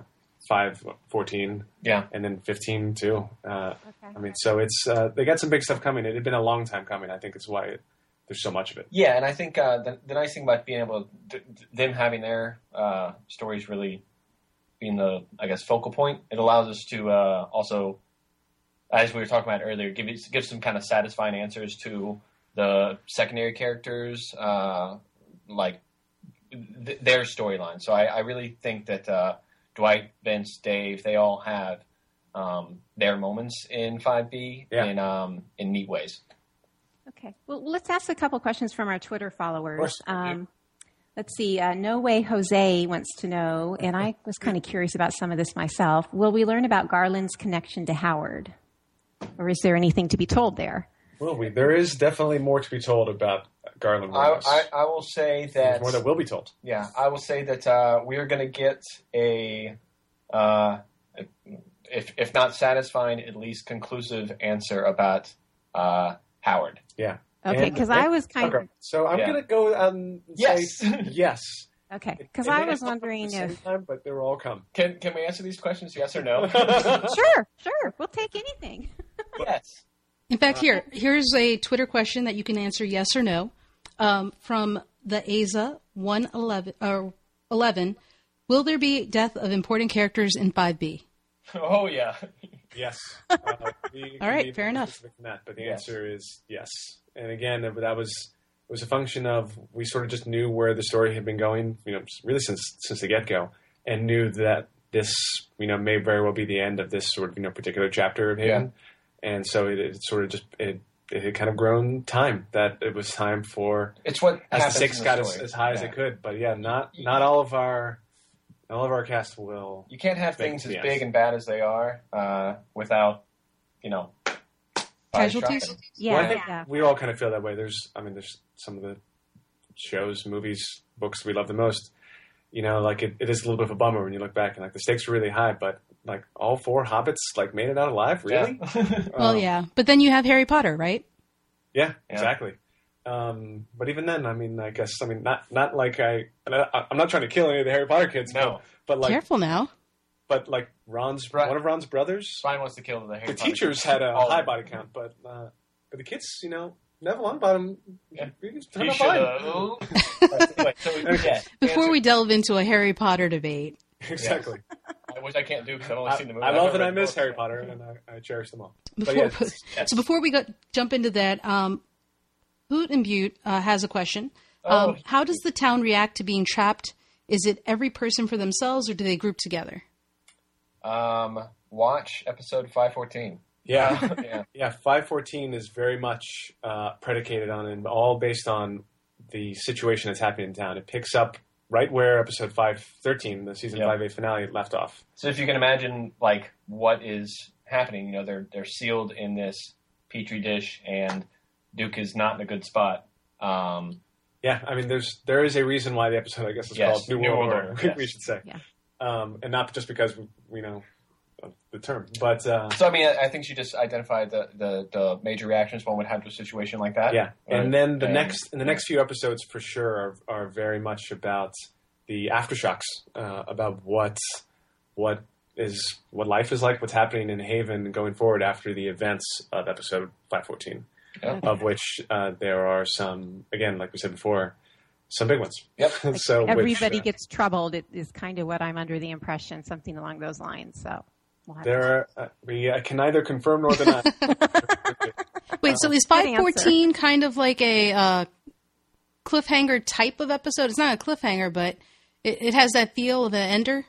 five, 14, yeah. and then fifteen too. Uh, Okay. I mean, so it's uh, they got some big stuff coming. It had been a long time coming. I think it's why it, there's so much of it. Yeah, and I think uh, the, the nice thing about being able to, them having their uh, stories really being the I guess focal point, it allows us to uh, also, as we were talking about earlier, give give some kind of satisfying answers to the secondary characters, uh, like th- their storyline. So I, I really think that uh, Dwight, Vince, Dave, they all have um, their moments in Five B Yeah. in um, in neat ways. Okay. Well, let's ask a couple questions from our Twitter followers. course. Um, let's see. Uh, no way Jose wants to know, and I was kind of curious about some of this myself. Will we learn about Garland's connection to Howard, or is there anything to be told there? Well, we, there is definitely more to be told about Garland. I, I, I will say that There's more that will be told. Yeah, I will say that uh, we are going to get a, uh, if if not satisfying, at least conclusive answer about uh, Howard. Yeah. Okay, because I was kind Okay. of So I'm Yeah. going to go and Yes. say yes. Okay, because I was not come at the wondering if. time, but they will all come. Can can we answer these questions? Yes or no? Sure, sure, we'll take anything. Yes. In fact, here here's a Twitter question that you can answer yes or no um, from the Aza one eleven or eleven. Will there be death of important characters in five B? Oh yeah. Yes. Uh, we All right, fair enough. that, but the Yes. answer is yes. And again, that that was it was a function of we sort of just knew where the story had been going, you know, really since since the get go, and knew that this, you know, may very well be the end of this sort of you know particular chapter of Haven, and so it, it sort of just it it had kind of grown time that it was time for It's what as the happens stakes got as, as high as Yeah. it could. But yeah, not not all of our all of our cast will. You can't have things as big end. and bad as they are uh, without, you know, Casualties? Yeah, Well, I think yeah. we all kind of feel that way. There's, I mean, there's some of the shows, movies, books we love the most. You know, like it, it is a little bit of a bummer when you look back and like the stakes are really high, but like all four hobbits like made it out alive. Really? Yeah. Well, Um, yeah, but then you have Harry Potter, right? yeah, Yeah. exactly. Um, but even then, I mean, I guess, I mean, not not like I, and I I'm not trying to kill any of the Harry Potter kids, no. but, but like, Careful now. but like Ron's Right. one of Ron's brothers, Spine wants to kill the Harry the Potter teachers kids. had a All high of them. body count, but uh, but the kids, you know, Neville Longbottom, Yeah. he was He turned out should fine. anyway, so yeah, Before we delve into a Harry Potter debate, Exactly. Which I can't do because I've only I, seen the movie. I love and I miss. Harry Potter, and I, I cherish them all. before, But yeah, yes. so before we go jump into that, um, Boot and Butte uh, has a question. Um, Oh. How does the town react to being trapped? Is it every person for themselves, or do they group together? Um, watch episode five fourteen. yeah, yeah. yeah. Five fourteen is very much uh, predicated on and all based on the situation that's happening in town. It picks up right where episode five thirteen, the season Yeah. five eight finale, left off. So if you can imagine, like what is happening, you know, they're they're sealed in this petri dish, and Duke is not in a good spot. Um, Yeah, I mean, there's there is a reason why the episode, I guess, is Yes, called New, New World, World Order. Order, yes. we should say, Yeah. um, and not just because we, we know of the term, but uh, so I mean, I, I think she just identified the, the the major reactions one would have to a situation like that. Yeah, Right. and then the And- next, and the next few episodes for sure are, are very much about the aftershocks, uh, about what what is what life is like, what's happening in Haven going forward after the events of episode five fourteen, Yeah. of which uh, there are some, again, like we said before, some big ones. Yep. so which, Everybody uh, gets troubled. It is kind of what I'm under the impression, something along those lines. So we'll there are, uh, we uh, can neither confirm nor deny. Wait, so is five fourteen kind of like a uh, cliffhanger type of episode? It's not a cliffhanger, but it, it has that feel of an ender.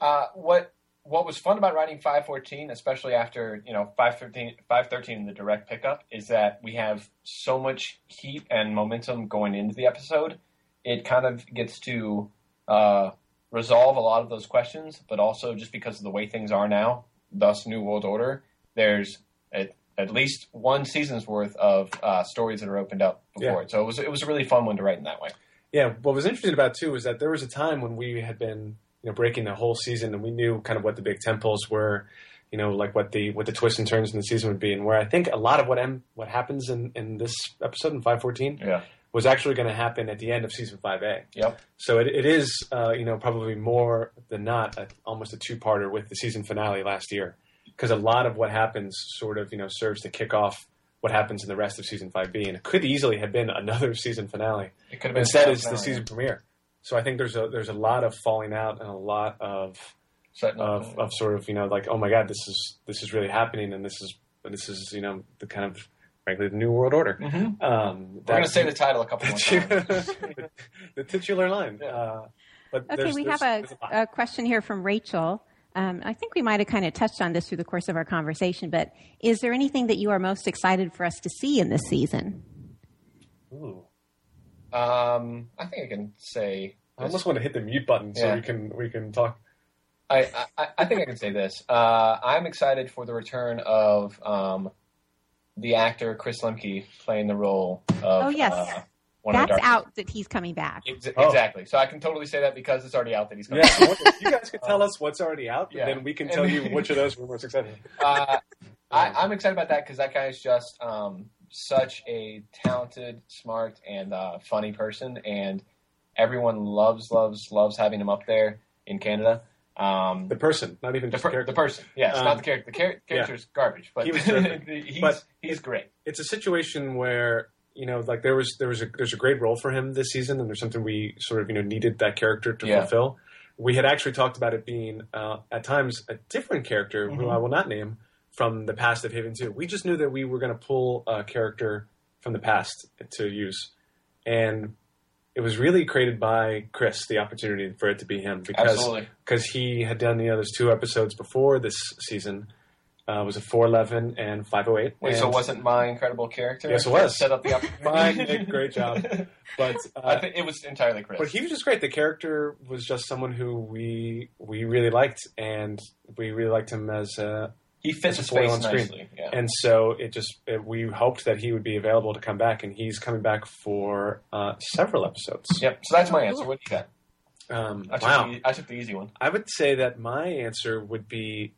Uh, what what was fun about writing 514, especially after you know 513, 513 in the direct pickup, is that we have so much heat and momentum going into the episode. It kind of gets to uh, resolve a lot of those questions, but also just because of the way things are now, thus New World Order, there's at, at least one season's worth of uh, stories that are opened up before Yeah. it. So it was it was a really fun one to write in that way. Yeah, what was interesting about too was that there was a time when we had been, you know, breaking the whole season, and we knew kind of what the big temples were, you know, like what the what the twists and turns in the season would be, and where I think a lot of what M, what happens in in this episode in five fourteen Yeah. Was actually going to happen at the end of season five A. Yep. So it, it is, uh, you know, probably more than not a, almost a two parter with the season finale last year, because a lot of what happens sort of, you know, serves to kick off what happens in the rest of season five B, and it could easily have been another season finale It could have been instead is now, the season premiere. So I think there's a there's a lot of falling out and a lot of of, of sort of you know like oh my god this is this is really happening and this is this is you know the kind of frankly the new world order. Mhm. Um, We're going to say the title a couple more times. the, the titular line. Yeah. Uh, but Okay, there's- we there's- have there's a, a question here from Rachel. Um, I think we might have kind of touched on this through the course of our conversation, but is there anything that you are most excited for us to see in this season? Ooh. Um, I think I can say. I almost want to hit the mute button so Yeah. we can we can talk. I, I, I think I can say this. Uh, I'm excited for the return of um, the actor Chris Lemke playing the role of. Oh, yes. uh, one of the That's out that he's coming back. Ex- Oh. Exactly. So I can totally say that because it's already out that he's coming. Yeah, I wonder if you guys could tell us what's already out, Yeah. and then we can tell you which of those we're most excited. uh, I, I'm excited about that because that guy is just um, such a talented, smart, and uh, funny person, and Everyone loves, loves, loves having him up there in Canada. Um, The person, not even the, per- the character. the person, yes, Um, not the character. The char- character's garbage, but He was he's But- he's great. it's a situation where you know, like there was there was a there's a great role for him this season, and there's something we sort of you know needed that character to Yeah. fulfill. We had actually talked about it being uh, at times a different character who Mhm. I will not name from the past of Haven Two. We just knew that we were going to pull a character from the past to use, and it was really created by Chris the opportunity for it to be him because because he had done you know those two episodes before this season. Uh, was it 411 and 508? Wait, so And- wasn't my incredible character? Yes, it was. set up the opportunity. Fine, great job. But uh, I think it was entirely Chris. but he was just great. The character was just someone who we we really liked, and we really liked him as. Uh, he fits the space on screen. nicely. Yeah. and so it just it, we hoped that he would be available to come back, and he's coming back for uh, several episodes. Yep. So that's my answer. What do you got? Um, I took, wow, the, I took the easy one. I would say that my answer would be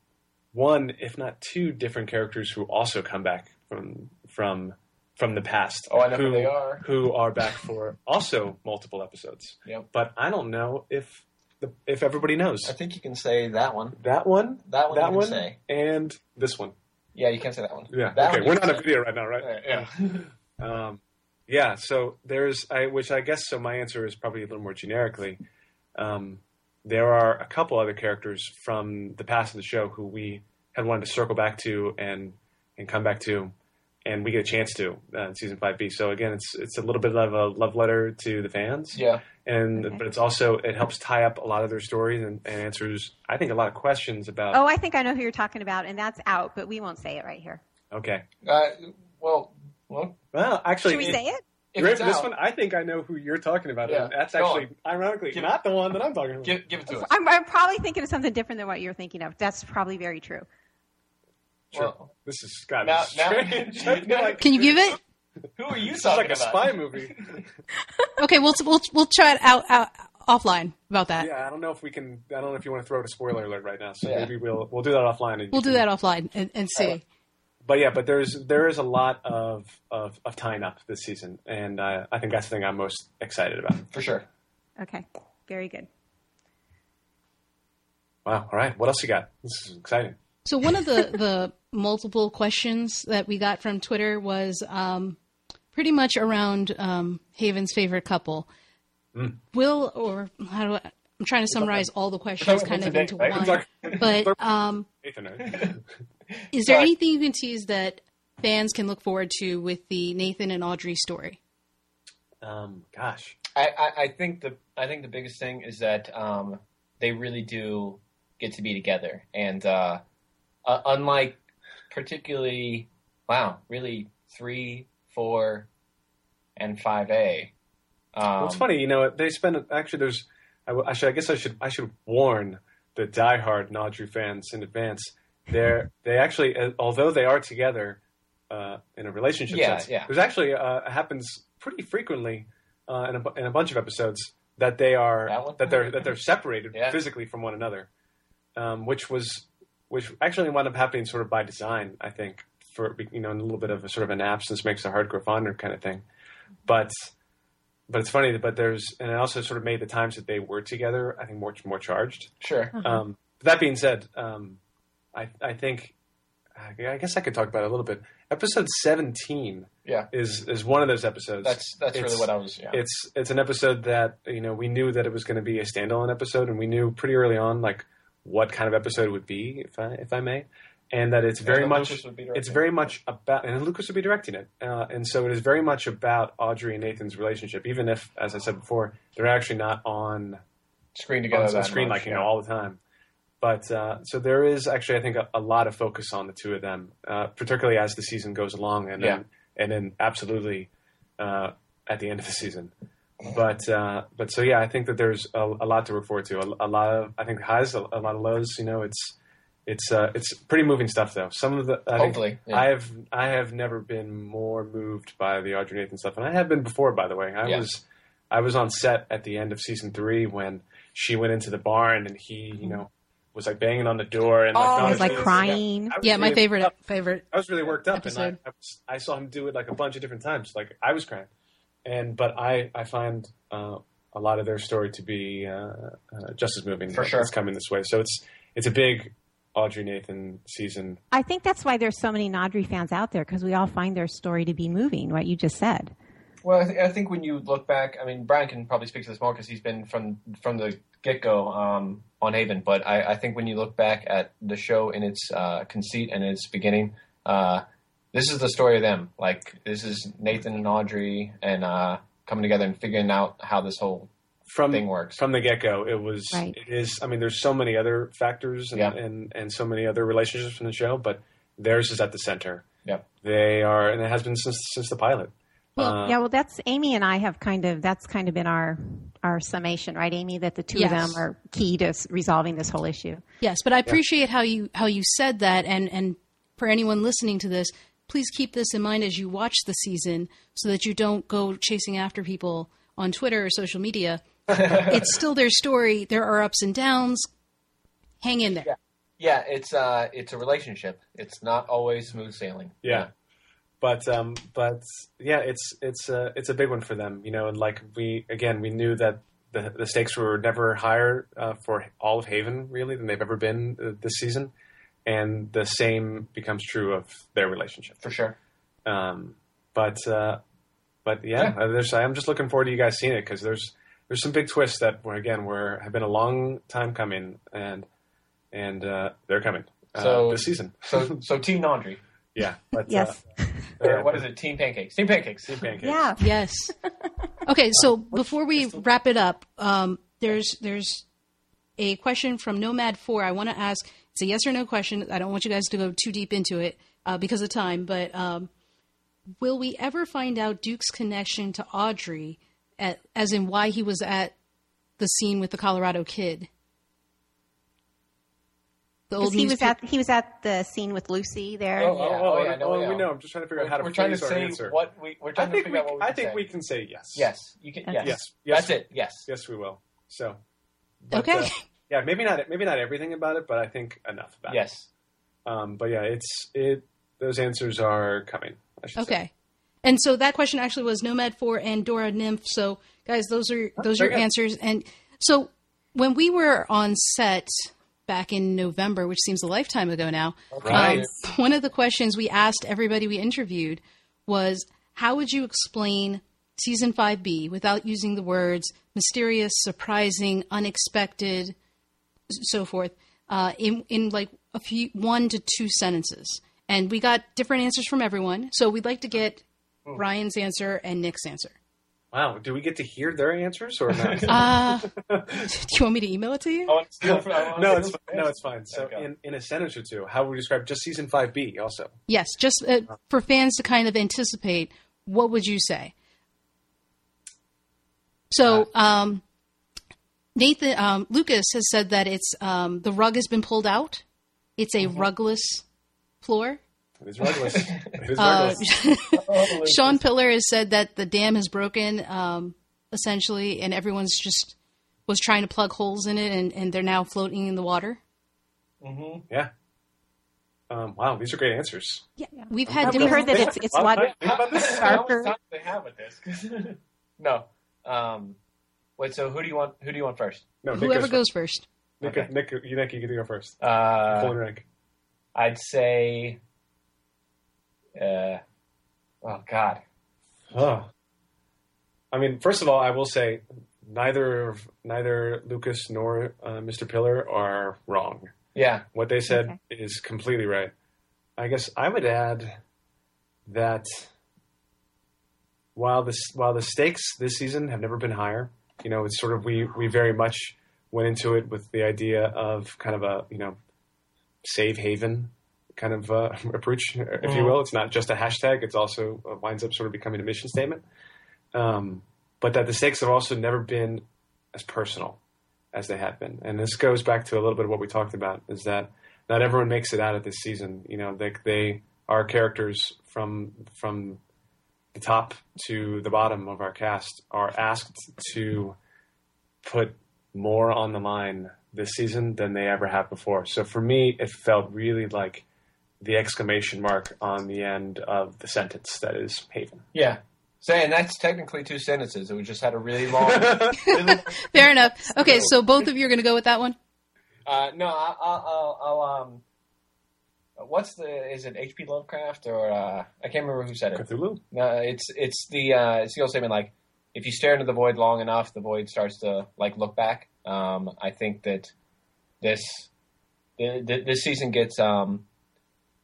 one, if not two, different characters who also come back from from from the past. Oh, I know who, who they are. Who are back for also multiple episodes. Yep. But I don't know if the, if everybody knows I think you can say that one. that one, That one that one, say. and this one. Yeah, you can say that one. Yeah. That okay, one we're not a video right now, right? Yeah. yeah. Um, yeah. So there's, I, which I guess, so my answer is probably a little more generically. Um, there are a couple other characters from the past of the show who we had wanted to circle back to and and come back to, and we get a chance to uh, in season five B. So again, it's it's a little bit of a love letter to the fans, Yeah. and Mhm. but it's also it helps tie up a lot of their stories and, and answers I think a lot of questions about. Oh, I think I know who you're talking about, and that's out, but we won't say it right here. Okay. Uh, well, well, Well, actually, Should we it- say it? if for this out, one, I think I know who you're talking about. Yeah, that's go actually, ironically, Give- not the one that I'm talking about. give, give it to us. I'm, I'm probably thinking of something different than what you're thinking of. That's probably very true. Sure. Well, This is Scott. Now- this is now- strange. I like, Can you give it? who are you this is talking like a about? spy movie. Okay, we'll we'll we'll try it out, out offline about that. yeah, I don't know if we can. I don't know if you want to throw out a spoiler alert right now. So Yeah. maybe we'll we'll do that offline. And We'll do can- that offline and, and see. But yeah, but there's there is a lot of of, of tying up this season, and uh, I think that's the thing I'm most excited about. For sure. Okay, very good. Wow. All right. What else you got? This is exciting. So one of the the multiple questions that we got from Twitter was um, pretty much around um, Haven's favorite couple. Will or how do I? I'm trying to summarize all the questions kind of into one. But um, is there anything you can tease that fans can look forward to with the Nathan and Audrey story? um, gosh. I, I, I think the I think the biggest thing is that um, they really do get to be together, and uh, uh, unlike particularly, wow, really three, four, and five A. Um, Well, it's funny, you know. They spend actually. There's, I, I should. I guess I should. I should warn the diehard Audrey fans in advance. They're they actually, uh, although they are together uh, in a relationship Yeah, sense, yeah. there's actually uh, happens pretty frequently uh, in a in a bunch of episodes that they are That that they're that they're separated Yeah. physically from one another, um, which was which actually wound up happening sort of by design, I think, for you know, a little bit of a sort of an absence makes the heart grow fonder kind of thing, but but it's funny. But there's and it also sort of made the times that they were together, I think, more more charged. sure. Um, that being said, um, I I think I guess I could talk about it a little bit. Episode seventeen Yeah, is is one of those episodes. that's that's It's- really what I was. Yeah. It's it's an episode that you know we knew that it was going to be a standalone episode, and we knew pretty early on like what kind of episode it would be, if I if I may, and that it's very much Lucas would be it's very much about and Lucas would be directing it, uh, and so it is very much about Audrey and Nathan's relationship, even if, as I said before, they're actually not on screen together on screen much, like you yeah. know all the time. But uh, so there is actually, I think, a, a lot of focus on the two of them, uh, particularly as the season goes along, and then and then absolutely uh, at the end of the season. But uh, but so yeah, I think that there's a, a lot to look forward to. A, a lot of I think highs, a, a lot of lows. You know, it's it's uh, it's pretty moving stuff though. Some of the I Hopefully, yeah. I have I have never been more moved by the Audrey Nathan stuff, and I have been before. By the way, I Yeah. was I was on set at the end of season three when she went into the barn and he, you know, was like banging on the door and like, Oh, I was like crying. I was Yeah, my favorite favorite. I was really worked up, episode. and I, I, was, I saw him do it like a bunch of different times. Like I was crying, and but I I find uh, a lot of their story to be uh, uh, just as moving. For sure. it's coming this way. So it's it's a big Audrey Nathan season. I think that's why there's so many Naudry fans out there because we all find their story to be moving. What you just said. Well, I, th- I think when you look back, I mean, Brian can probably speak to this more because he's been from from the get go um, on Haven. But I, I think when you look back at the show in its uh, conceit and its beginning, uh, this is the story of them. Like this is Nathan and Audrey and uh, coming together and figuring out how this whole From thing works. from the get go, it was Right. it is. I mean, there's so many other factors and, Yeah. and and so many other relationships in the show, but theirs is at the center. Yep. They are, and it has been since since the pilot. Well, Uh, yeah. Well, that's Amy and I have kind of that's kind of been our our summation, right, Amy? That the two Yes. of them are key to resolving this whole issue. Yes, but I appreciate how you how you said that, and and for anyone listening to this, please keep this in mind as you watch the season, so that you don't go chasing after people on Twitter or social media. it's still their story. There are ups and downs. Hang in there. yeah, it's uh, it's a relationship. It's not always smooth sailing. Yeah. But um, but yeah, it's it's uh, it's a big one for them, you know. And like we again, we knew that the the stakes were never higher uh, for all of Haven really than they've ever been uh, this season, and the same becomes true of their relationship. for sure. Um, but uh, but yeah, Yeah. uh, there's, I'm just looking forward to you guys seeing it because there's there's some big twists that were again were have been a long time coming, and and uh, they're coming uh, So- this season. So so Team Laundry. Yeah, but, Yes. Uh, Or what is it? Team Pancakes. Team Pancakes. Team pancakes. Yeah. Yes. Okay, so before we wrap it up, um, there's there's a question from Nomad Four. I want to ask. It's a yes or no question. I don't want you guys to go too deep into it uh, because of time. But um, will we ever find out Duke's connection to Audrey, at, as in why he was at the scene with the Colorado kid? The Because old he was at he was at the scene with Lucy there. Oh, Oh, oh, yeah, no, oh, yeah. we know. I'm just trying to figure out how to We're trying to phrase our say answer. what we we're I trying to think figure we, out what we I can think say. we can say yes. Yes, you can. Yes, Yes. Yes. that's it. Yes. Yes, we will. So. but, Okay. uh, yeah, maybe not. Maybe not everything about it, but I think enough about Yes. it. Um, but yeah, it's it. Those answers are coming. I should say. Okay. And so that question actually was Nomad 4 and Dora Nymph. So guys, those are those are your good. answers. And so when we were on set back in November, which seems a lifetime ago now, Right. um, one of the questions we asked everybody we interviewed was how would you explain season 5B without using the words mysterious, surprising, unexpected, so forth, uh, in in like a few one to two sentences, and we got different answers from everyone. So we'd like to get Brian's answer and Nick's answer. Wow. Do we get to hear their answers or not? Uh, do you want me to email it to you? I want to steal from- I want to no, it's from no, it's fine. So, Okay. in, in a sentence or two, how would you describe just season five B? Also, Yes, just uh, for fans to kind of anticipate. What would you say? So, um, Nathan um, Lucas has said that it's um, the rug has been pulled out. It's a rugless floor. it is rugless. it is Uh, rugless. Shawn Piller has said that the dam has broken, um, essentially, and everyone's just was trying to plug holes in it, and, and they're now floating in the water. Mm-hmm. yeah. Um, wow, these are great answers. Yeah, we've had we heard that it's it's Wow, what I- Think about this. How much time do they have with this? 'Cause- no. Um, wait. So who do you want? Who do you want first? No, Nick Whoever goes goes first. Nick, Okay. Nick, you, Nick, you get to go first. Uh, Pulling rank. I'd say. Uh, oh God. Oh. I mean, first of all, I will say neither neither Lucas nor uh, Mr. Piller are wrong. Yeah. What they said Okay. is completely right. I guess I would add that while the while the stakes this season have never been higher, you know, it's sort of we we very much went into it with the idea of kind of a you know save haven kind of uh, approach, if you will. It's not just a hashtag; it's also uh, winds up sort of becoming a mission statement. Um, but that the stakes have also never been as personal as they have been, and this goes back to a little bit of what we talked about: is that not everyone makes it out of this season. You know, they they are characters from from the top to the bottom of our cast are asked to put more on the line this season than they ever have before. So for me, it felt really like the exclamation mark on the end of the sentence that is Haven. Yeah. Saying that's technically two sentences. We just had a really long. Fair enough. Okay, so both of you are going to go with that one. uh, no, I, I'll, I'll, I'll um. What's the? Is it H.P. Lovecraft or uh, I can't remember who said it. Cthulhu. No, it's it's the uh, it's the old statement like if you stare into the void long enough, the void starts to like look back. Um, I think that this th- th- this season gets, um,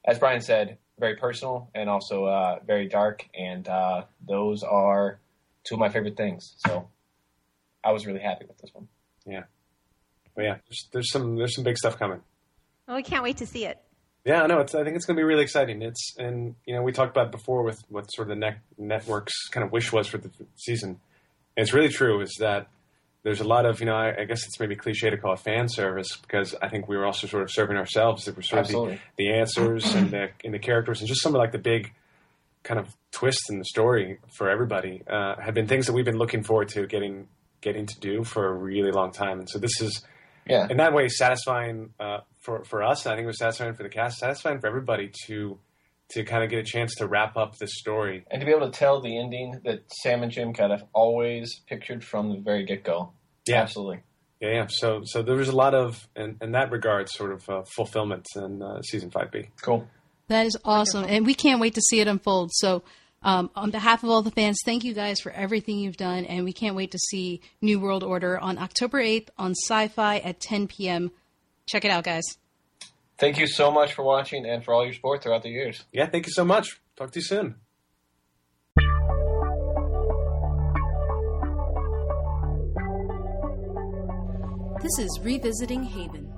as Brian said, very personal and also uh, very dark, and uh, those are two of my favorite things. So I was really happy with this one. Yeah, but yeah, there's, there's some there's some big stuff coming. Well, we can't wait to see it. Yeah, no, it's, I think it's going to be really exciting. It's and you know we talked about before with what sort of the net, network's kind of wish was for the season. And it's really true is that there's a lot of you know I, I guess it's maybe cliche to call it fan service because I think we were also sort of serving ourselves. That were sort of Absolutely. the, the answers and the and the characters and just some of like the big kind of twists in the story for everybody uh, have been things that we've been looking forward to getting getting to do for a really long time. And so this is Yeah, in that way satisfying uh, for for us. and I think it was satisfying for the cast, satisfying for everybody to to kind of get a chance to wrap up this story. and to be able to tell the ending that Sam and Jim kind of always pictured from the very get go. Yeah. absolutely. Yeah, yeah. So so there was a lot of in, in that regard sort of uh, fulfillment in uh, season five B. Cool. That is awesome, and we can't wait to see it unfold. So, um, on behalf of all the fans, thank you guys for everything you've done, and we can't wait to see New World Order on October eighth on Syfy at 10 p.m. Check it out, guys. Thank you so much for watching and for all your support throughout the years. Yeah, thank you so much. Talk to you soon. This is Revisiting Haven.